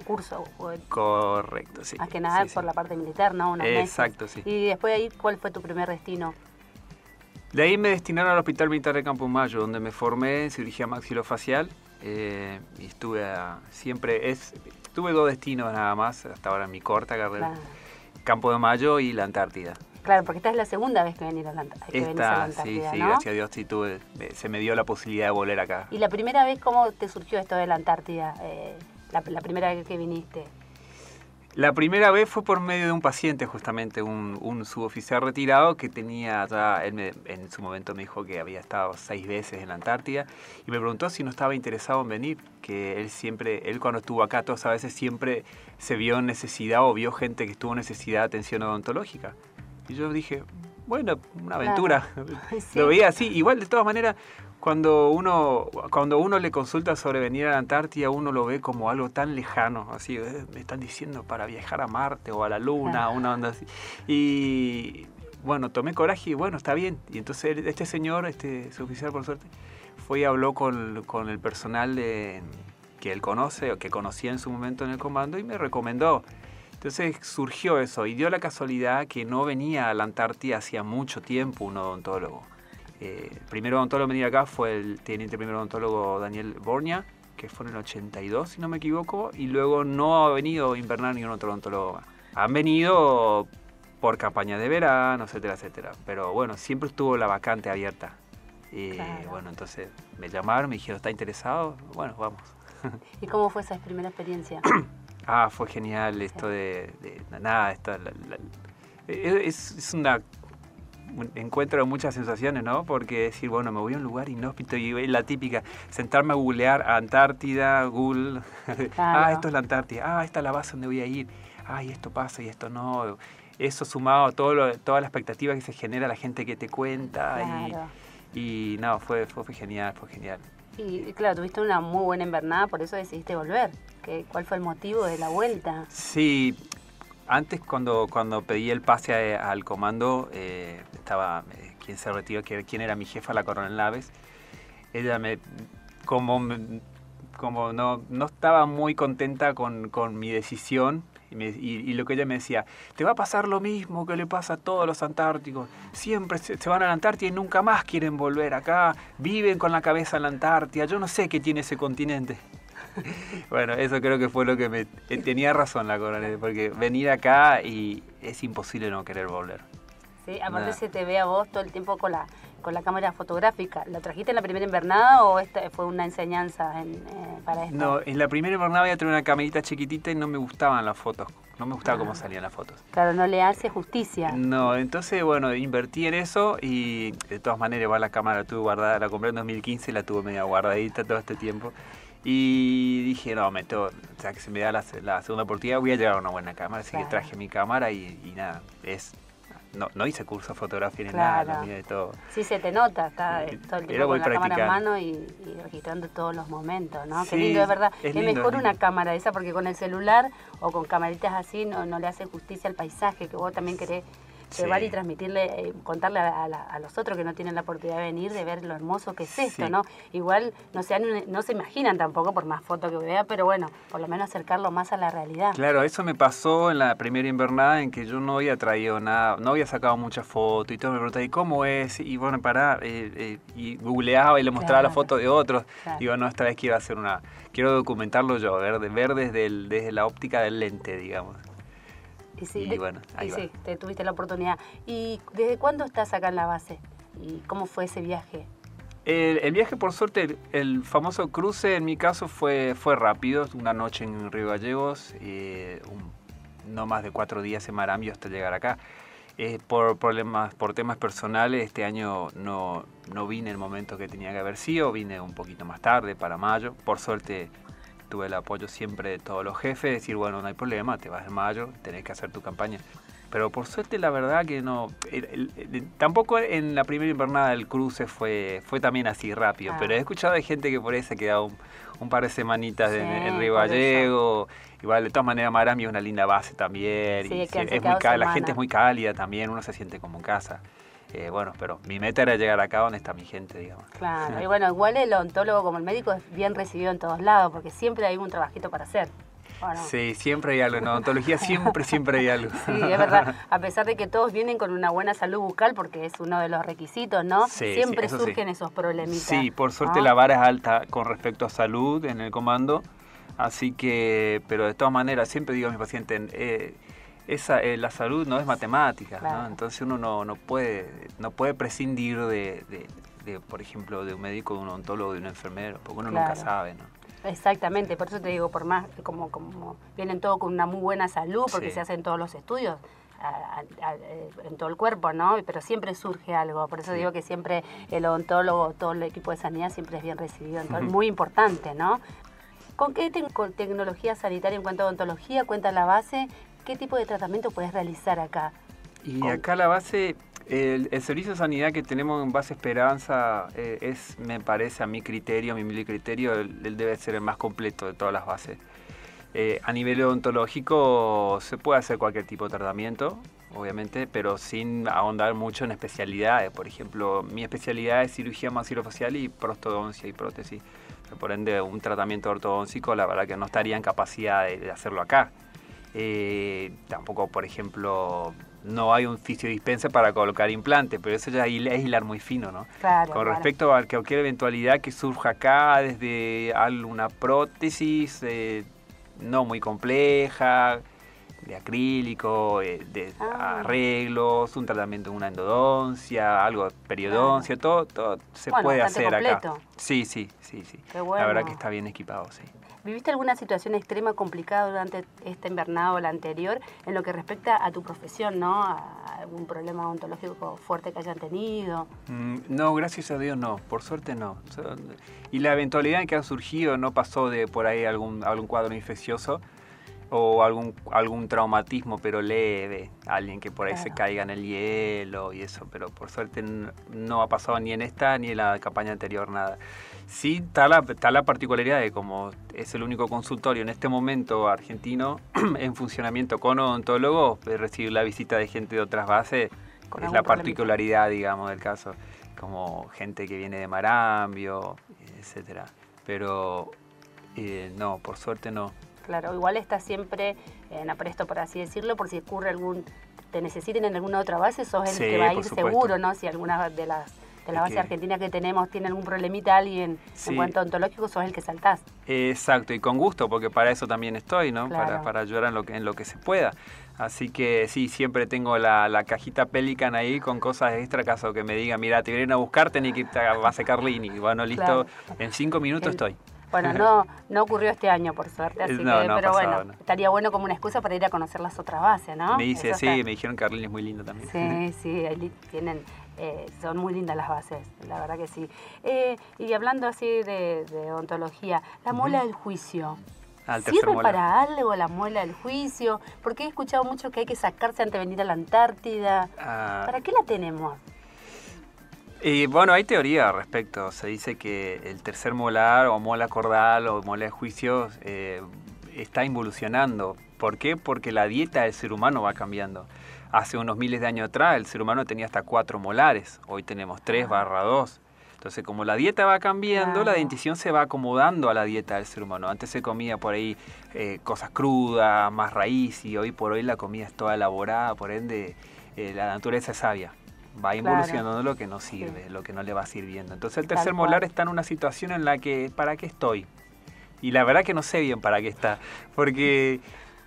curso. Correcto, sí. Más que nada por la parte militar, ¿no? Exacto, sí. Y después de ahí, ¿cuál fue tu primer destino? De ahí me destinaron al Hospital Militar de Campo Mayo, donde me formé en cirugía maxilofacial. Eh, y estuve siempre, es, tuve dos destinos nada más, hasta ahora en mi corta carrera. Campo de Mayo y la Antártida. Claro, porque esta es la segunda vez que venís a la, Antártida. sí, sí, gracias a Dios sí tuve, se me dio la posibilidad de volver acá. ¿Y la primera vez cómo te surgió esto de la Antártida? Eh, la, primera vez que viniste. La primera vez fue por medio de un paciente, justamente, un, suboficial retirado que tenía ya, él en su momento me dijo que había estado seis veces en la Antártida y me preguntó si no estaba interesado en venir, que él siempre, él cuando estuvo acá todas a veces siempre se vio necesidad o vio gente que estuvo necesidad de atención odontológica. Y yo dije, bueno, una aventura. Lo veía así. Igual, de todas maneras, cuando uno, cuando uno le consulta sobre venir a la Antártida, uno lo ve como algo tan lejano, así, eh, me están diciendo para viajar a Marte o a la Luna, una onda así. Y bueno, tomé coraje y bueno, está bien. Y entonces este señor, este oficial por suerte, fue y habló con, con el personal de, que él conoce o que conocía en su momento en el comando y me recomendó. Entonces surgió eso y dio la casualidad que no venía a la Antártida hacía mucho tiempo un odontólogo. Eh, el primer odontólogo venir acá fue el teniente primer odontólogo Daniel Bornia, que fue en el 82, si no me equivoco, y luego no ha venido a invernar ningún otro odontólogo. Han venido por campaña de verano, etcétera, etcétera. Pero bueno, siempre estuvo la vacante abierta. Y bueno, entonces me llamaron, me dijeron, ¿está interesado? Bueno, vamos. ¿Y cómo fue esa primera experiencia? ah, fue genial esto de, nada, esto, es, es una encuentro muchas sensaciones, ¿no? Porque decir, bueno, me voy a un lugar inhóspito y la típica, sentarme a googlear Antártida, Google, ah, esto es la Antártida, ah, esta es la base donde voy a ir, ah, y esto pasa y esto no. Eso sumado a todo toda la expectativa que se genera la gente que te cuenta y, y, no, fue, fue, genial, fue genial. Y claro, tuviste una muy buena invernada, por eso decidiste volver. ¿Cuál fue el motivo de la vuelta? Sí, antes cuando, cuando pedí el pase al comando, eh, estaba eh, quien se retiró, quien era mi jefa, la coronel Naves. Ella me, como, como no, no estaba muy contenta con, con mi decisión, y, y, lo que ella me decía, te va a pasar lo mismo que le pasa a todos los antárticos. Siempre se, se, van a la Antártida y nunca más quieren volver acá. Viven con la cabeza en la Antártida. Yo no sé qué tiene ese continente. bueno, eso creo que fue lo que me... Eh, tenía razón la coronel, porque venir acá y es imposible no querer volver. Sí, aparte se te ve a vos todo el tiempo con la, con la cámara fotográfica. ¿Lo trajiste en la primera invernada o esta fue una enseñanza eh, para esto? No, en la primera invernada a tener una camerita chiquitita y no me gustaban las fotos. No me gustaba cómo ah. salían las fotos. Claro, no le hace justicia. No, entonces, bueno, invertí en eso y de todas maneras, va la cámara la tuve guardada, la compré en 2015 y la tuve media guardadita todo este tiempo. Y dije, no, me o sea, que se me da la, segunda oportunidad, voy a llevar una buena cámara. Así que traje mi cámara y, nada, es no, no hice curso de fotografía ni nada, de todo. Sí, se te nota, está todo el tiempo con la cámara en mano y, registrando todos los momentos, ¿no? Qué lindo, es verdad. Es, mejor una cámara esa porque con el celular o con camaritas así no, no le hace justicia al paisaje que vos también querés llevar y transmitirle, eh, contarle a, los otros que no tienen la oportunidad de venir, de ver lo hermoso que es esto, ¿no? Igual no se, no se imaginan tampoco por más fotos que vea, pero bueno, por lo menos acercarlo más a la realidad. Claro, eso me pasó en la primera invernada en que yo no había traído nada, no había sacado muchas fotos y todo, me preguntaba, ¿y cómo es? Y bueno, pará, eh, eh, y googleaba y le mostraba la foto de otros. y Digo, no, esta vez quiero hacer una, quiero documentarlo yo, ver, ver desde, desde la óptica del lente, digamos. Y sí, bueno, ahí sí, te tuviste la oportunidad. ¿Y desde cuándo estás acá en la base? ¿Y cómo fue ese viaje? El, viaje, por suerte, el, famoso cruce en mi caso fue, fue rápido, una noche en Río Gallegos, eh, no más de cuatro días en Marambio hasta llegar acá. Eh, por problemas, por temas personales, este año no, no vine el momento que tenía que haber sido, vine un poquito más tarde, para mayo. Por suerte tuve el apoyo siempre de todos los jefes, decir, bueno, no hay problema, te vas en mayo, tenés que hacer tu campaña. pero por suerte la verdad que no. tampoco en la primera invernada del cruce fue, fue también así rápido, pero he escuchado de gente que por ahí se ha quedado un, par de semanitas en, Río Gallego. Igual, de todas maneras, Marami es una linda base también. y es muy la gente es muy cálida también, uno se siente como en casa. Eh, bueno, pero mi meta era llegar acá donde está mi gente, digamos. Claro, y bueno, igual el odontólogo como el médico es bien recibido en todos lados, porque siempre hay un trabajito para hacer. Sí, siempre hay algo. En odontología siempre, siempre hay algo. Sí, es verdad. A pesar de que todos vienen con una buena salud bucal, porque es uno de los requisitos, ¿no? siempre surgen esos problemitas. Sí, por suerte la vara es alta con respecto a salud en el comando. Así que, pero de todas maneras, siempre digo a mis pacientes, eh, esa, eh, la salud no es matemática, ¿no? Entonces uno no, no, puede, no puede prescindir de, de, por ejemplo, de un médico, de un odontólogo, de un enfermero, porque uno nunca sabe, ¿no? Exactamente, por eso te digo, por más como, como vienen todos con una muy buena salud, porque se hacen todos los estudios en todo el cuerpo, ¿no? Pero siempre surge algo, por eso digo que siempre el odontólogo, todo el equipo de sanidad siempre es bien recibido, entonces muy importante, ¿no? ¿Con qué tecnología sanitaria en cuanto a odontología cuenta la base? ¿Qué tipo de tratamiento puedes realizar acá? Y acá la base el, servicio de sanidad que tenemos en Base Esperanza eh, es, me parece, a mi criterio, a mi criterio, el, debe ser el más completo de todas las bases. Eh, a nivel odontológico se puede hacer cualquier tipo de tratamiento, obviamente, pero sin ahondar mucho en especialidades. Por ejemplo, mi especialidad es cirugía maxilofacial y prostodoncia y prótesis. Por ende, un tratamiento ortodóncico, la verdad que no estaría en capacidad de, hacerlo acá. Eh, tampoco, por ejemplo, no hay un dispensa para colocar implante, pero eso ya es hilar muy fino, ¿no? Claro, Con respecto a cualquier eventualidad que surja acá, desde alguna prótesis eh, no muy compleja, de acrílico, eh, de ah. arreglos, un tratamiento de una endodoncia, algo periodoncia, todo, todo se puede hacer acá. Sí, sí, sí, sí. La verdad que está bien equipado, sí. ¿Viviste alguna situación extrema complicada durante este invernado o la anterior en lo que respecta a tu profesión, ¿no? ¿A ¿Algún problema odontológico fuerte que hayan tenido? Mm, no, gracias a Dios no, por suerte no. Y la eventualidad en que ha surgido no pasó de por ahí algún, algún cuadro infeccioso o algún, algún traumatismo pero leve, alguien que por ahí se caiga en el hielo y eso, pero por suerte no ha pasado ni en esta ni en la campaña anterior nada. Sí, está la, está la particularidad de como es el único consultorio en este momento argentino en funcionamiento con odontólogos, de recibir la visita de gente de otras bases, es la particularidad, digamos, del caso, como gente que viene de Marambio, etcétera. Pero eh, no, por suerte no. Claro, igual está siempre en apresto, por así decirlo, por si ocurre algún, te necesiten en alguna otra base, sos el que va a ir seguro, ¿no? Si alguna de las de la base argentina que tenemos tiene algún problemita alguien en cuanto ontológico, sos el que saltás. Exacto, y con gusto, porque para eso también estoy, ¿no? Para, para ayudar en lo, que, en lo que se pueda. Así que sí, siempre tengo la, la, cajita Pelican ahí con cosas extra, caso que me diga, mira, te vienen a buscar, tenés que ir a base Carlini. Bueno, listo, en cinco minutos estoy. Bueno, no, no ocurrió este año, por suerte, así que, pero bueno, estaría bueno como una excusa para ir a conocer las otras bases, ¿no? Me dice, sí, me dijeron que Carlini es muy lindo también. Sí, sí, ahí tienen eh, son muy lindas las bases, la verdad que sí. Eh, y hablando así de, ontología, la muela del juicio. ¿Sirve para algo la muela del juicio? Porque he escuchado mucho que hay que sacarse antes de venir a la Antártida. Ah. ¿Para qué la tenemos? Y bueno, hay teoría al respecto. Se dice que el tercer molar o mola cordal o mola de juicio eh, está involucionando. ¿Por qué? Porque la dieta del ser humano va cambiando. Hace unos miles de años atrás el ser humano tenía hasta cuatro molares, hoy tenemos tres barra dos. Entonces, como la dieta va cambiando, la dentición se va acomodando a la dieta del ser humano. Antes se comía por ahí eh, cosas crudas, más raíz, y hoy por hoy la comida es toda elaborada, por ende eh, la naturaleza es sabia. Va involucionando lo que no sirve, lo que no le va sirviendo. Entonces el tercer molar está en una situación en la que, ¿para qué estoy? Y la verdad que no sé bien para qué está, porque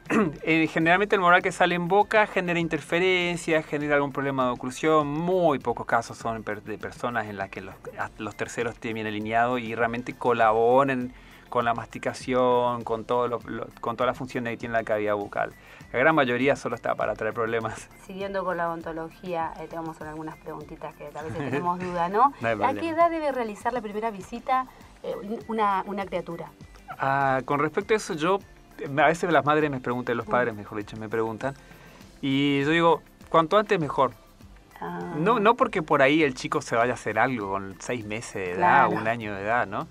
Eh, generalmente el moral que sale en boca genera interferencias, genera algún problema de oclusión. Muy pocos casos son de personas en las que los, los terceros tienen bien alineado y realmente colaboren con la masticación, con, todo con todas las funciones que tiene la cavidad bucal. La gran mayoría solo está para traer problemas. Siguiendo con la odontología, eh, tenemos algunas preguntitas que a veces tenemos duda, ¿no? ¿A qué edad debe realizar la primera visita eh, una, una criatura? Ah, con respecto a eso, yo a veces las madres me preguntan, los padres mejor dicho, me preguntan, Y yo digo, cuanto antes mejor. Ah. No, no porque por ahí el chico se vaya a hacer algo con seis meses de edad, Claro. un año de edad, ¿no?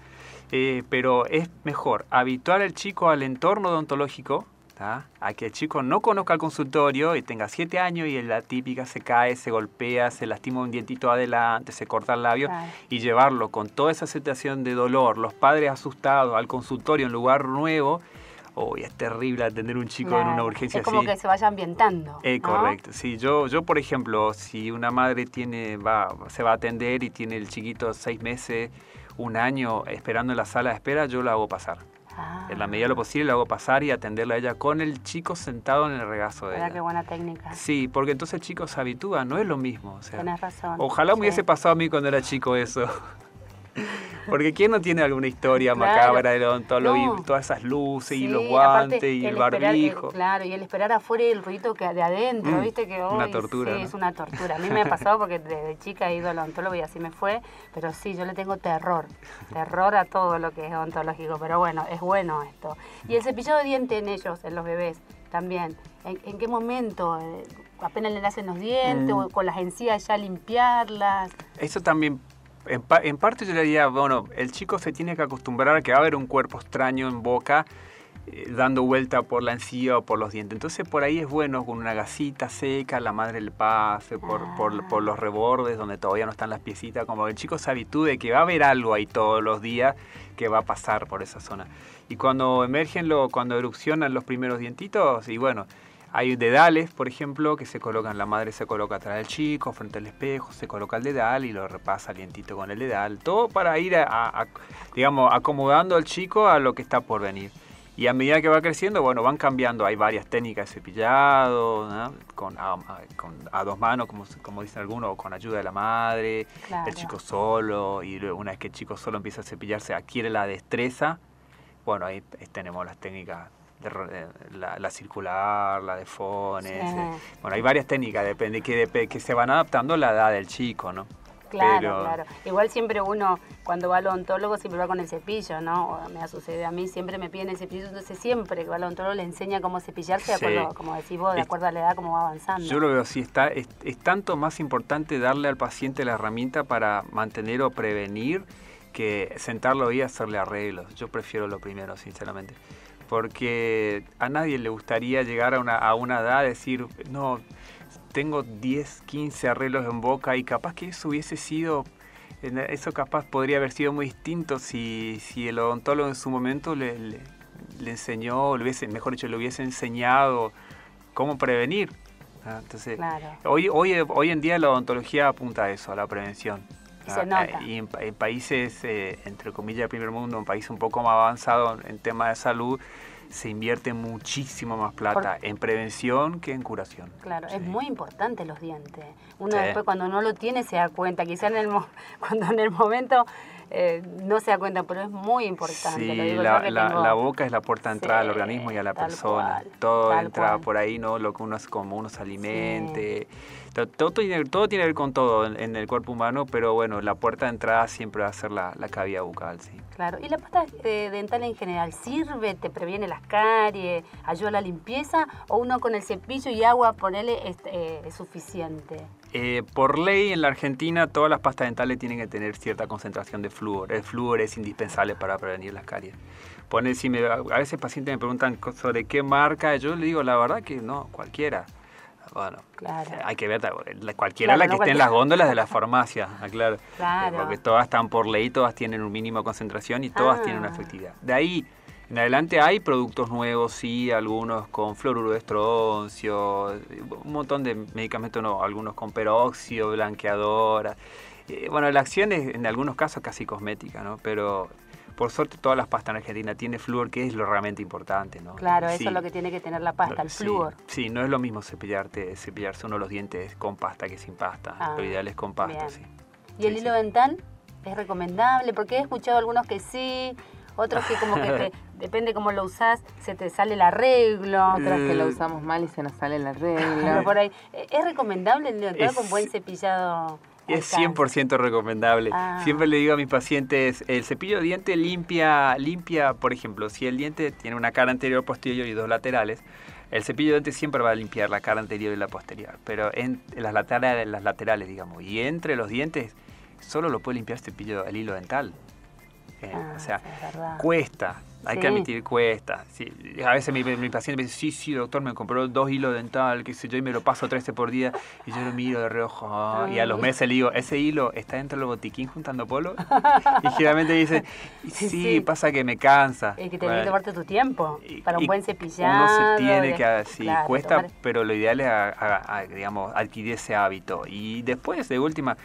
Eh, pero es mejor habituar al chico al entorno odontológico, ¿tá? a que el chico no conozca el consultorio y tenga siete años y la típica se cae, se golpea, se lastima un dientito adelante, se corta el labio Claro. y llevarlo con toda esa situación de dolor, los padres asustados al consultorio en lugar nuevo, hoy es terrible atender un chico en una urgencia Es como así. que se vaya ambientando. Eh, ¿no? correcto. Sí, yo, yo por ejemplo, si una madre tiene, va, se va a atender y tiene el chiquito seis meses, un año esperando en la sala de espera, yo la hago pasar. Ah, En la medida de lo posible la hago pasar y atenderla a ella con el chico sentado en el regazo de Mira qué ella. buena técnica. Sí, porque entonces el chico se habitúa, no es lo mismo. O sea, Tenés razón. ojalá me hubiese pasado a mí cuando era chico eso. Porque ¿quién no tiene alguna historia Claro. macabra del odontólogo No. y todas esas luces y los guantes y el barbijo? claro, y el esperar afuera y el ruido que de adentro, Mm, viste que una tortura, sí, ¿no? es una tortura. A mí me ha pasado porque desde chica he ido al odontólogo y así me fue, pero sí, yo le tengo terror, terror a todo lo que es odontológico, pero bueno, es bueno esto. Y el cepillado de diente en ellos, en los bebés, también. ¿En, en qué momento? Eh, ¿Apenas le nacen los dientes Mm. o con las encías ya limpiarlas? Eso también, en, pa- en parte yo le diría, bueno, el chico se tiene que acostumbrar a que va a haber un cuerpo extraño en boca eh, dando vuelta por la encía o por los dientes. Entonces por ahí es bueno con una gasita seca, la madre le pase por, Ah. por los rebordes donde todavía no están las piecitas, como que el chico se habitúe que va a haber algo ahí todos los días que va a pasar por esa zona. Y cuando emergen, lo, cuando erupcionan los primeros dientitos, y bueno, hay dedales, por ejemplo, que se colocan, la madre se coloca atrás del chico, frente al espejo, se coloca el dedal y lo repasa el dientito con el dedal. Todo para ir, a, a- a- digamos, acomodando al chico a lo que está por venir. Y a medida que va creciendo, bueno, van cambiando. Hay varias técnicas de cepillado, ¿no? con, a, a- con- a dos manos, como, como dicen algunos, o con ayuda de la madre, Claro. el chico solo. Y una vez que el chico solo empieza a cepillarse, adquiere la destreza. Bueno, ahí tenemos las técnicas, de, eh, la, la circular, la de fones. Sí. eh. Bueno, hay varias técnicas, depende que, dep- que se van adaptando a la edad del chico, ¿no? Claro, Pero- claro. Igual siempre uno, cuando va al odontólogo, siempre va con el cepillo, ¿no? O me ha sucedido a mí, siempre me piden el cepillo, entonces siempre que va al odontólogo le enseña cómo cepillarse, de acuerdo, como decís vos, de acuerdo a la edad, cómo va avanzando. Yo lo veo así, está, es, es tanto más importante darle al paciente la herramienta para mantener o prevenir que sentarlo y hacerle arreglos. Yo prefiero lo primero, sinceramente. Porque a nadie le gustaría llegar a una, a una edad y decir, no, tengo 10, 15 arreglos en boca y capaz que eso hubiese sido, en- eso capaz podría haber sido muy distinto si, si el odontólogo en su momento le, le, le enseñó, le hubiese, mejor dicho, le hubiese enseñado cómo prevenir. Entonces, Claro. hoy, hoy, hoy en día la odontología apunta a eso, a la prevención. Y se Ah, nota. Y en, pa- en países, eh, entre comillas, de primer mundo, un país un poco más avanzado en tema de salud, se invierte muchísimo más plata en prevención que en curación. Claro, Sí. es muy importante los dientes. Uno Sí. después cuando no lo tiene se da cuenta, quizá en el, mo- cuando en el momento eh, no se da cuenta, pero es muy importante. lo Sí, yo la, que la- tengo- la boca es la puerta de entrada al organismo y a la persona. cual, todo entra cual. por ahí, ¿no? Lo que uno hace, como uno se alimente. To- Todo, tiene, todo tiene que ver con todo en, el cuerpo humano, pero bueno, la puerta de entrada siempre va a ser la, la cavidad bucal, sí. Claro, ¿y la pasta eh, dental en general sirve, te previene las caries, ayuda a la limpieza o uno con el cepillo y agua, ponele, es, eh, es suficiente? Eh, por ley en la Argentina todas las pastas dentales tienen que tener cierta concentración de flúor. El flúor es indispensable para prevenir las caries. Pone, si me, a veces pacientes me preguntan sobre qué marca, yo le digo la verdad que no, cualquiera. Bueno, Claro. hay que ver, cualquiera Claro, la no que esté en las góndolas de la farmacia, aclaro. Eh, Claro. Porque todas están por ley, todas tienen un mínimo de concentración y todas Ah. tienen una efectividad. De ahí en adelante hay productos nuevos, sí, algunos con fluoruro de estroncio, un montón de medicamentos, no, algunos con peróxido, blanqueadora. Eh, bueno, la acción es en algunos casos casi cosmética, ¿no? Pero por suerte todas las pastas en Argentina tienen flúor, que es lo realmente importante, ¿no? Claro, eso es lo que tiene que tener la pasta, el Sí, flúor. Sí, no es lo mismo cepillarte, cepillarse uno los dientes con pasta que sin pasta. Ah, lo ideal es con pasta, bien. sí. ¿Y el hilo sí. dental es recomendable? Porque he escuchado algunos que sí, otros que como que te- depende cómo lo usás, se te sale el arreglo. Otras que lo Eh, usamos mal y se nos sale la Pero regla. por ahí, ¿eh, ¿es recomendable el hilo dental Es- con buen cepillado? Es alcance? 100% recomendable. Ah. Siempre le digo a mis pacientes, el cepillo de diente limpia, limpia, por ejemplo, si el diente tiene una cara anterior, posterior y dos laterales, El cepillo de dientes siempre va a limpiar la cara anterior y la posterior, pero en, las, laterales, las laterales, digamos, y entre los dientes solo lo puede limpiar el cepillo, el hilo dental. Eh, Ah, o sea, cuesta, hay Sí. que admitir, cuesta. Sí, a veces mi, mi paciente me dice, sí, sí, doctor, me compró dos hilos dental, qué sé yo, y me lo paso 13 por día, y yo lo miro de reojo, ah, y a los meses le digo, ¿ese hilo está dentro del botiquín juntando polvo? y generalmente dice, sí, Sí. pasa que me cansa. Es que tenés Bueno, que tomarte tu tiempo y- para un y buen cepillado. Uno se tiene de- que, sí, claro, cuesta, tomar- pero lo ideal es, a- a- a, digamos, adquirir ese hábito. Y después, de última,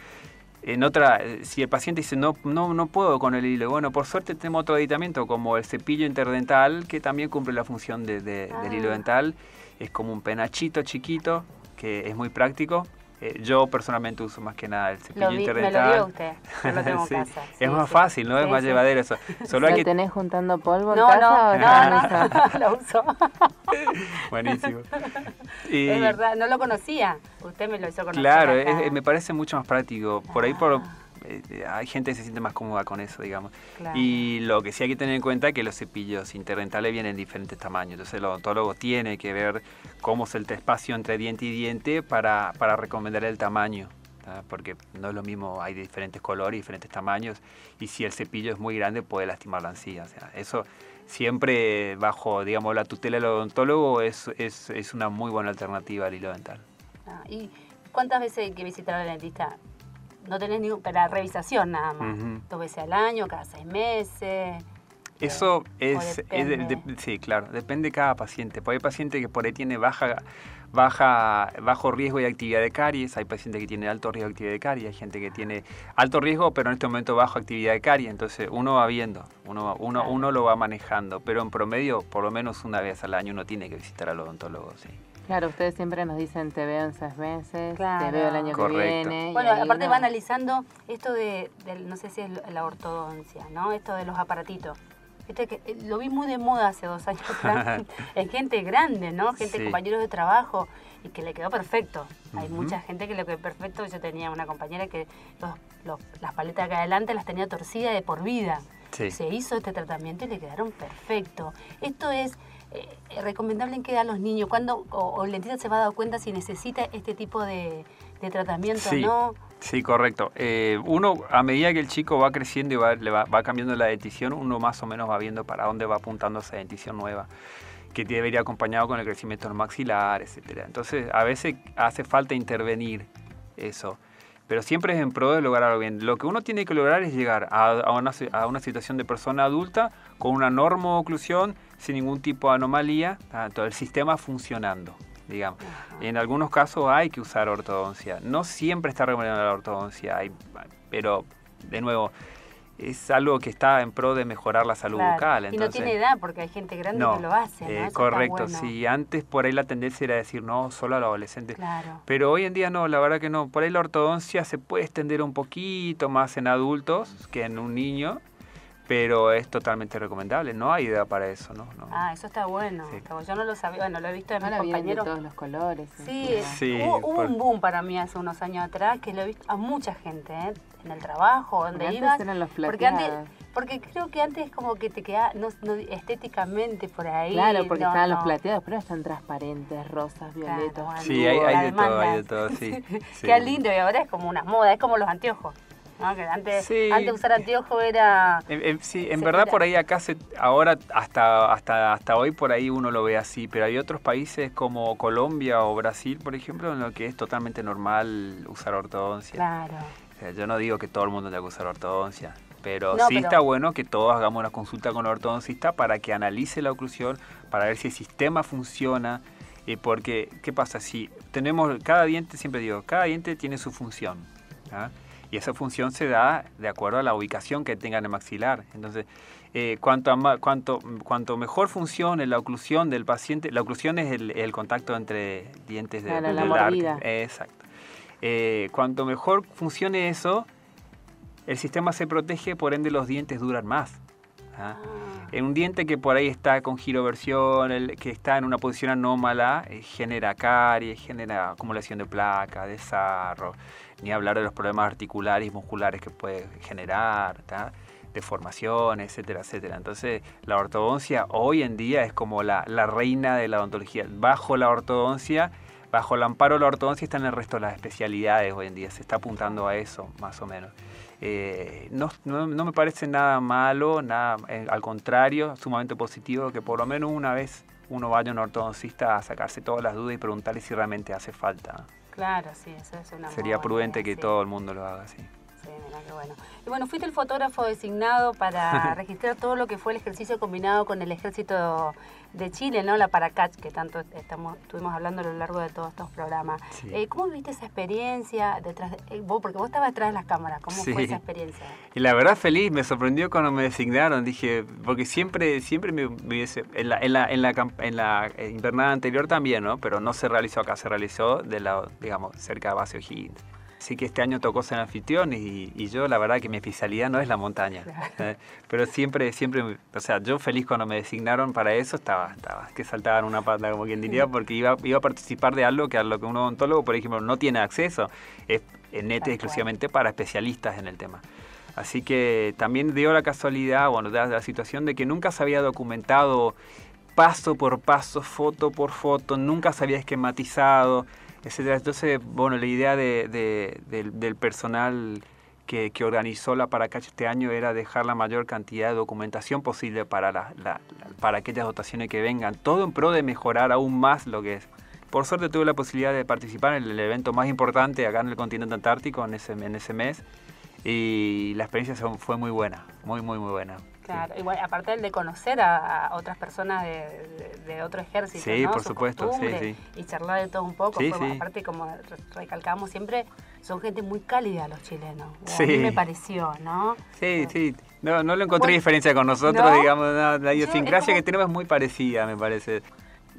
en otra, si el paciente dice, no, no, no puedo con el hilo, bueno, por suerte tenemos otro aditamento como el cepillo interdental, que también cumple la función de- de- del hilo Ah. dental. Es como un penachito chiquito, que es muy práctico. Eh, yo personalmente uso más que nada el cepillo Lo vi, me lo interdental. dio usted. Yo lo tengo en Sí, casa. es más sí. fácil, ¿no? es más sí. llevadero eso. Solo hay ¿Lo que tenés juntando polvo en No, casa no, no, usás? no, lo uso. Buenísimo. Y- Es verdad, no lo conocía. Usted me lo hizo conocer. Claro, es- me parece mucho más práctico. Por ahí por, Ah. Hay gente que se siente más cómoda con eso, digamos. Claro. Y lo que sí hay que tener en cuenta es que los cepillos interdentales vienen en diferentes tamaños. Entonces el odontólogo tiene que ver cómo es el espacio entre diente y diente para, para recomendar el tamaño. Porque no es lo mismo, hay de diferentes colores, diferentes tamaños. Y si el cepillo es muy grande puede lastimar la encía. O sea, eso siempre bajo, digamos, la tutela del odontólogo es, es, es una muy buena alternativa al hilo dental. Ah, ¿Y cuántas veces hay que visitar al dentista? No tenés ni para revisación nada más. Ujú. Dos veces al año, cada seis meses. Eso o es, es de- depende. de- sí, claro, depende de cada paciente. Porque hay pacientes que por ahí tiene baja, baja, bajo riesgo de actividad de caries, hay pacientes que tienen alto riesgo de actividad de caries, hay gente que tiene alto riesgo, pero en este momento bajo actividad de caries. Entonces uno va viendo, uno, uno, uno lo va manejando, pero en promedio, por lo menos una vez al año, uno tiene que visitar al odontólogo. Sí. Claro, ustedes siempre nos dicen te veo en seis meses, Claro. te veo el año Correcto. que viene. Bueno, aparte uno- va analizando esto de, no sé si es la ortodoncia, ¿no? Esto de los aparatitos. Este que, eh, lo vi muy de moda hace dos años atrás, en gente grande, ¿no? Gente, Sí. compañeros de trabajo, y que le quedó perfecto. Hay mucha gente que le quedó perfecto. Yo tenía una compañera que los- los- las paletas de acá adelante las tenía torcidas de por vida. Sí. Se hizo este tratamiento y le quedaron perfectos. Esto es eh, recomendable en qué edad los niños, cuando o, o el dentista se va a dar cuenta si necesita este tipo de, de tratamiento Sí. o no. Sí, correcto. Eh, uno, a medida que el chico va creciendo y va, le va, va cambiando la dentición, uno más o menos va viendo para dónde va apuntando esa dentición nueva, que debería ir acompañado con el crecimiento del maxilar, etcétera. Entonces, a veces hace falta intervenir eso, pero siempre es en pro de lograr algo bien. Lo que uno tiene que lograr es llegar a, a una, a una situación de persona adulta con una norma oclusión, sin ningún tipo de anomalía, todo el sistema funcionando digamos. En algunos casos hay que usar ortodoncia. No siempre está recomendada la ortodoncia, hay- pero de nuevo, es algo que está en pro de mejorar la salud Claro. bucal. y no tiene edad porque hay gente grande no, que lo hace. ¿no? eh, correcto, bueno. sí. Antes por ahí la tendencia era decir, no, solo al adolescente. Claro. Pero hoy en día no, la verdad que no. Por ahí la ortodoncia se puede extender un poquito más en adultos que en un niño, pero es totalmente recomendable. No hay edad para eso, ¿no? no. Ah, eso está bueno. Sí. Yo no lo sabía, bueno, lo he visto en mis vienen de compañeros. todos los colores. Sí, encima. Sí, hubo, hubo por- un boom para mí hace unos años atrás que lo he visto a mucha gente, ¿eh? en el trabajo, donde Porque antes ibas. eran los porque antes, plateados. porque creo que antes como que te quedaba no, no, estéticamente por ahí. Claro, porque no, estaban los plateados, pero están transparentes, rosas, Claro, violetas. bueno. Sí, hay, hay de todo, hay de demanda. todo, sí. sí. Qué lindo, y ahora es como una moda, es como los anteojos. ¿No? Que antes, Sí. antes usar anteojos era... En- en- sí, en verdad por ahí acá se, ahora hasta, hasta, hasta hoy por ahí uno lo ve así, pero hay otros países como Colombia o Brasil, por ejemplo, en los que es totalmente normal usar ortodoncia. Claro. O sea, yo no digo que todo el mundo tenga que usar ortodoncia, pero No, sí pero- está bueno que todos hagamos una consulta con el ortodoncista para que analice la oclusión, para ver si el sistema funciona. eh, porque, ¿qué pasa? Si tenemos, cada diente, siempre digo, cada diente tiene su función. ¿ah? Y esa función se da de acuerdo a la ubicación que tenga en el maxilar. Entonces, eh, cuanto, a cuanto, cuanto mejor funcione la oclusión del paciente, la oclusión es el, el contacto entre dientes de, Claro, la del. Exacto. Eh, cuanto mejor funcione eso, el sistema se protege, por ende los dientes duran más. ¿Ah? En un diente que por ahí está con giroversión, el que está en una posición anómala, eh, genera caries, genera acumulación de placa, de sarro, ni hablar de los problemas articulares y musculares que puede generar. ¿tá? de formación, etcétera, etcétera. Entonces, la ortodoncia hoy en día es como la, la reina de la odontología. Bajo la ortodoncia, bajo el amparo de la ortodoncia están el resto de las especialidades hoy en día. Se está apuntando a eso, más o menos. Eh, no, no, me parece nada malo, nada, eh, al contrario, sumamente positivo que por lo menos una vez uno vaya a un ortodoncista a sacarse todas las dudas y preguntarle si realmente hace falta. Claro, sí, eso es una Sería prudente que todo el mundo lo haga así. Sí, mira, qué bueno. Y bueno, fuiste el fotógrafo designado para registrar todo lo que fue el ejercicio combinado con el ejército de Chile, ¿no? La Paracach, que tanto estamos, estuvimos hablando a lo largo de todos estos programas. Eh, ¿Cómo viste esa experiencia detrás de, eh, vos, porque vos estabas detrás de las cámaras, ¿cómo fue esa experiencia? Y la verdad feliz, me sorprendió cuando me designaron, dije, porque siempre, siempre me, hubiese, en la, en la, en la, en la eh, invernada anterior también, ¿no? Pero no se realizó acá, se realizó de la, digamos, cerca de Base O'Higgins. Sí que este año tocó ser anfitrión y, y, yo la verdad que mi especialidad no es la montaña. Eh, pero siempre, siempre, o sea, yo feliz cuando me designaron para eso, estaba, estaba que saltaba en una pata, como quien diría, porque iba, iba a participar de algo que a lo que un odontólogo, por ejemplo, no tiene acceso. Es nete exclusivamente para especialistas en el tema. Así que también dio la casualidad, bueno, de la situación de que nunca se había documentado paso por paso, foto por foto, nunca se había esquematizado entonces, bueno, la idea de, del personal que, organizó la Paracach este año era dejar la mayor cantidad de documentación posible para, la, para aquellas dotaciones que vengan, todo en pro de mejorar aún más lo que es. Por suerte tuve la posibilidad de participar en el evento más importante acá en el continente antártico en ese, en ese mes y la experiencia fue muy buena, muy, muy, muy buena. Claro, igual, aparte de conocer a, otras personas de, de, otro ejército, sí, por supuesto, y charlar de todo un poco. aparte, como recalcamos siempre, son gente muy cálida los chilenos. A mí me pareció, ¿no? Sí, sí. No, no lo encontré diferencia con nosotros, digamos, la idiosincrasia que tenemos es muy parecida, me parece.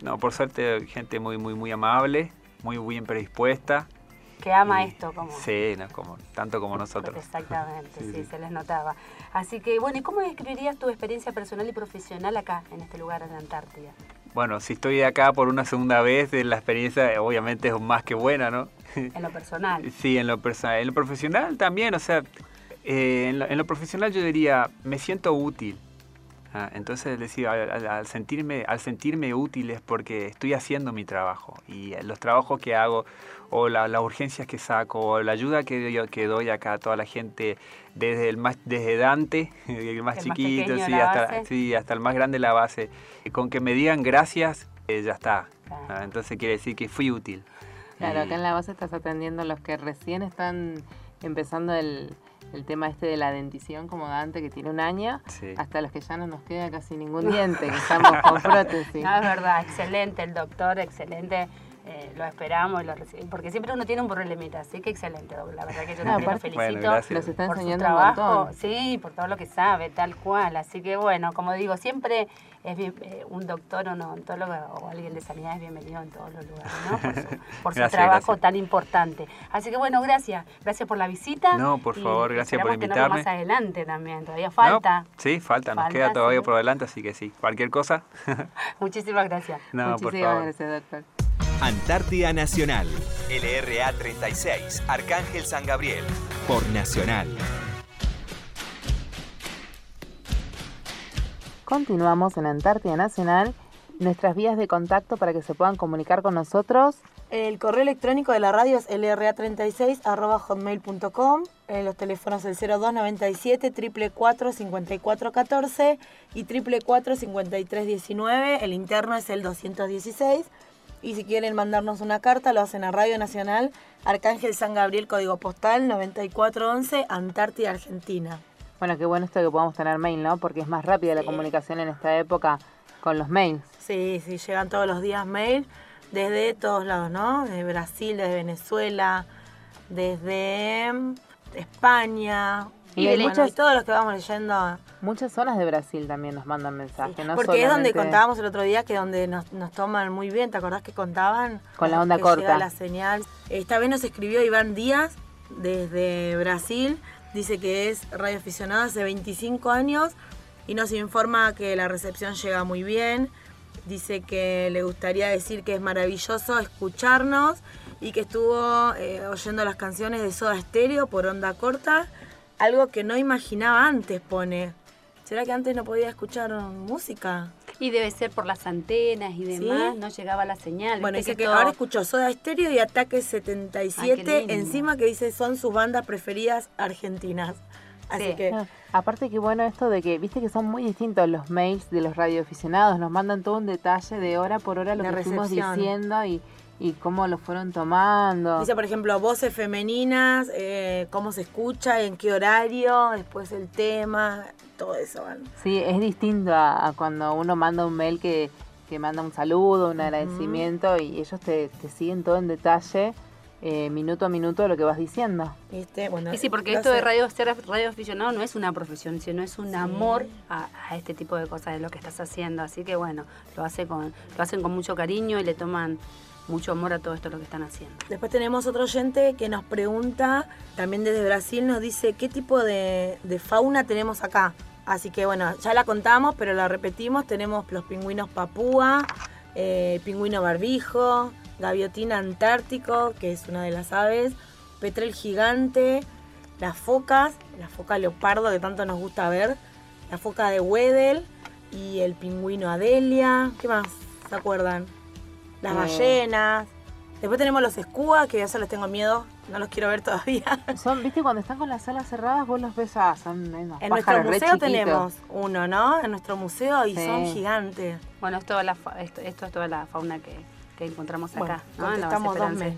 No, por suerte, gente muy, muy, muy amable, muy bien predispuesta que ama esto como sí como tanto como nosotros. Exactamente sí, se les notaba. Así que bueno y cómo describirías tu experiencia personal y profesional acá en este lugar en la Antártida bueno si estoy acá por una segunda vez la experiencia obviamente es más que buena no en lo personal. Sí en lo personal en lo profesional también o sea eh, en lo profesional yo diría me siento útil Ah, entonces decía, al, sentirme, al sentirme útil es porque estoy haciendo mi trabajo y los trabajos que hago o las urgencias que saco o la ayuda que, yo, que doy acá a toda la gente desde el más desde Dante, el más chiquito, sí, hasta, sí, hasta el más grande de la base, con que me digan gracias, eh, ya está. Ah, entonces quiere decir que fui útil. Claro, acá en la base estás atendiendo a los que recién están empezando el, el tema este de la dentición como Dante que tiene un año, hasta los que ya no nos queda casi ningún diente, que estamos con prótesis. No, es verdad, excelente el doctor, excelente. Eh, lo esperamos y lo recibimos, porque siempre uno tiene un problemita, así que excelente, la verdad que yo también lo felicito por su trabajo, sí, por todo lo que sabe, tal cual, así que bueno, como digo, siempre es eh, un doctor o un odontólogo o alguien de sanidad es bienvenido en todos los lugares, ¿no? Por su, trabajo tan importante. Así que bueno, gracias. Gracias por la visita. No, por favor, gracias por invitarme. más adelante también, todavía falta. sí, falta, nos queda todavía por adelante, así que sí, cualquier cosa. Muchísimas gracias. No, Muchísimas gracias, doctor. Antártida Nacional, LRA 36, Arcángel San Gabriel, por Nacional. Continuamos en Antártida Nacional. Nuestras vías de contacto para que se puedan comunicar con nosotros. El correo electrónico de la radio es lra36.hotmail.com. Eh, los teléfonos el 0297 444 5414 y 444 5319. El interno es el 216. Y si quieren mandarnos una carta, lo hacen a Radio Nacional, Arcángel San Gabriel, código postal 9411, Antártida, Argentina. Bueno, qué bueno esto que podamos tener mail, ¿no? Porque es más rápida la comunicación en esta época con los mails. Sí, sí, llegan todos los días mail desde todos lados, ¿no? Desde Brasil, desde Venezuela, desde mm, España. Y, de bueno, todos los que vamos leyendo. Muchas zonas de Brasil también nos mandan mensajes, ¿no? Porque es donde contábamos el otro día que donde nos, nos toman muy bien, ¿te acordás que contaban? Con la onda corta. la señal. Esta vez nos escribió Iván Díaz desde Brasil Dice que es radioaficionado hace 25 años y nos informa que la recepción llega muy bien. Dice que le gustaría decir que es maravilloso escucharnos y que estuvo eh, oyendo las canciones de Soda Stereo por onda corta algo que no imaginaba antes, pone. ¿Será que antes no podía escuchar música? Y debe ser por las antenas y demás, no llegaba la señal. Bueno, dice que, ahora escuchó Soda Stereo y Ataque 77, encima que dice son sus bandas preferidas argentinas. Así que... Ah, aparte que bueno esto de que, viste que son muy distintos los mails de los radioaficionados, nos mandan todo un detalle de hora por hora lo que estuvimos diciendo y, y cómo lo fueron tomando. Dice, por ejemplo, voces femeninas, eh, cómo se escucha, en qué horario, después el tema, todo eso. Sí, es distinto a, cuando uno manda un mail que, que manda un saludo, un agradecimiento y ellos te, te siguen todo en detalle. Eh, minuto a minuto lo que vas diciendo. ¿Viste? Bueno, sí, porque esto de radio, ser radio aficionado no es una profesión, sino es un amor a, este tipo de cosas de lo que estás haciendo. Así que bueno, lo hace con, lo hacen con mucho cariño y le toman mucho amor a todo esto lo que están haciendo. Después tenemos otro oyente que nos pregunta, también desde Brasil, nos dice qué tipo de, fauna tenemos acá. Así que bueno, ya la contamos, pero la repetimos. Tenemos los pingüinos papúa, eh, pingüino barbijo, gaviotina antártico, que es una de las aves, petrel gigante, las focas, la foca leopardo que tanto nos gusta ver, la foca de Wedel y el pingüino Adelia. ¿Qué más se acuerdan? Las ballenas. Después tenemos los escúas, que ya se les tengo miedo, no los quiero ver todavía. Son, viste, cuando están con las alas cerradas, vos los ves, ah, son En nuestro museo tenemos uno, ¿no? En nuestro museo y son gigantes. Bueno, esto, esto, es toda la fauna que, encontramos acá, Estamos dos meses.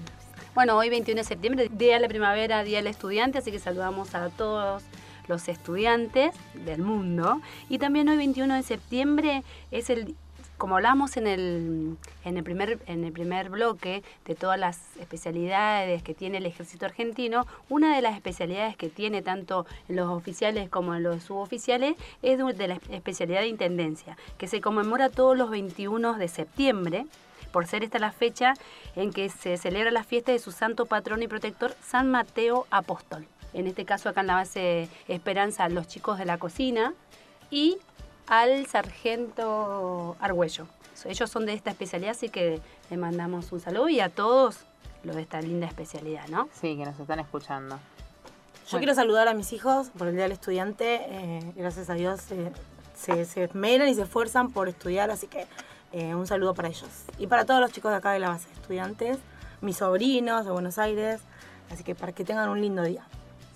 Bueno, hoy 21 de septiembre, Día de la Primavera, Día del Estudiante, así que saludamos a todos los estudiantes del mundo. Y también hoy 21 de septiembre es el como hablamos en el, en, el primer, en el primer bloque de todas las especialidades que tiene el ejército argentino, una de las especialidades que tiene tanto los oficiales como los suboficiales es de la especialidad de intendencia, que se conmemora todos los 21 de septiembre por ser esta la fecha en que se celebra la fiesta de su santo patrón y protector, San Mateo Apóstol. En este caso acá en la base Esperanza, los chicos de la cocina y al sargento Argüello. Ellos son de esta especialidad, así que le mandamos un saludo y a todos los de esta linda especialidad, ¿no? Sí, que nos están escuchando. Yo quiero saludar a mis hijos por el Día del Estudiante. Eh, gracias a Dios eh, se, se esmeran y se esfuerzan por estudiar, así que eh, un saludo para ellos. Y para todos los chicos de acá de la base, estudiantes, mis sobrinos de Buenos Aires, así que para que tengan un lindo día.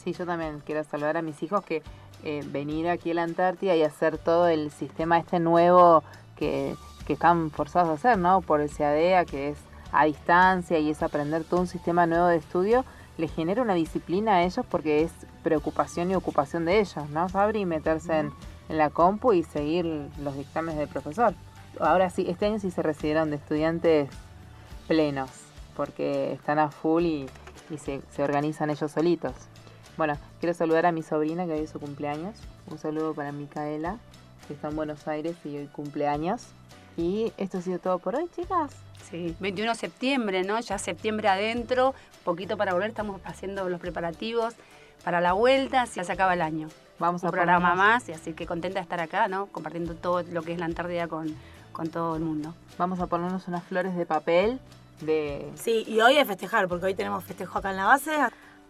Sí, yo también quiero saludar a mis hijos que eh, venir aquí a la Antártida y hacer todo el sistema este nuevo que, están forzados a hacer, ¿no? Por el CADEA, que es a distancia y es aprender todo un sistema nuevo de estudio, les genera una disciplina a ellos porque es preocupación y ocupación de ellos, ¿no, Fabri? Meterse en, la compu y seguir los dictámenes del profesor. Ahora sí, este año sí se recibieron de estudiantes plenos, porque están a full y, se, se organizan ellos solitos. Bueno, quiero saludar a mi sobrina que hoy es su cumpleaños. Un saludo para Micaela, que está en Buenos Aires y hoy cumpleaños. Y esto ha sido todo por hoy, chicas. Sí, 21 de septiembre, ¿no? Ya septiembre adentro, poquito para volver, estamos haciendo los preparativos para la vuelta, ya se acaba el año. Vamos Un a programa más, y así que contenta de estar acá, ¿no? Compartiendo todo lo que es la Antártida con, con todo el mundo. Vamos a ponernos unas flores de papel de... Sí, y hoy es festejar, porque hoy tenemos festejo acá en la base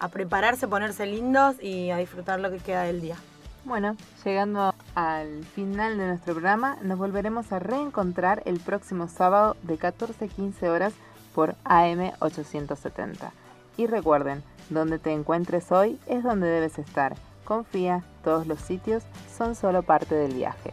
a prepararse, ponerse lindos y a disfrutar lo que queda del día. Bueno, llegando al final de nuestro programa, nos volveremos a reencontrar el próximo sábado de 14 a 15 horas por AM 870. Y recuerden, donde te encuentres hoy es donde debes estar. Confía, todos los sitios son solo parte del viaje.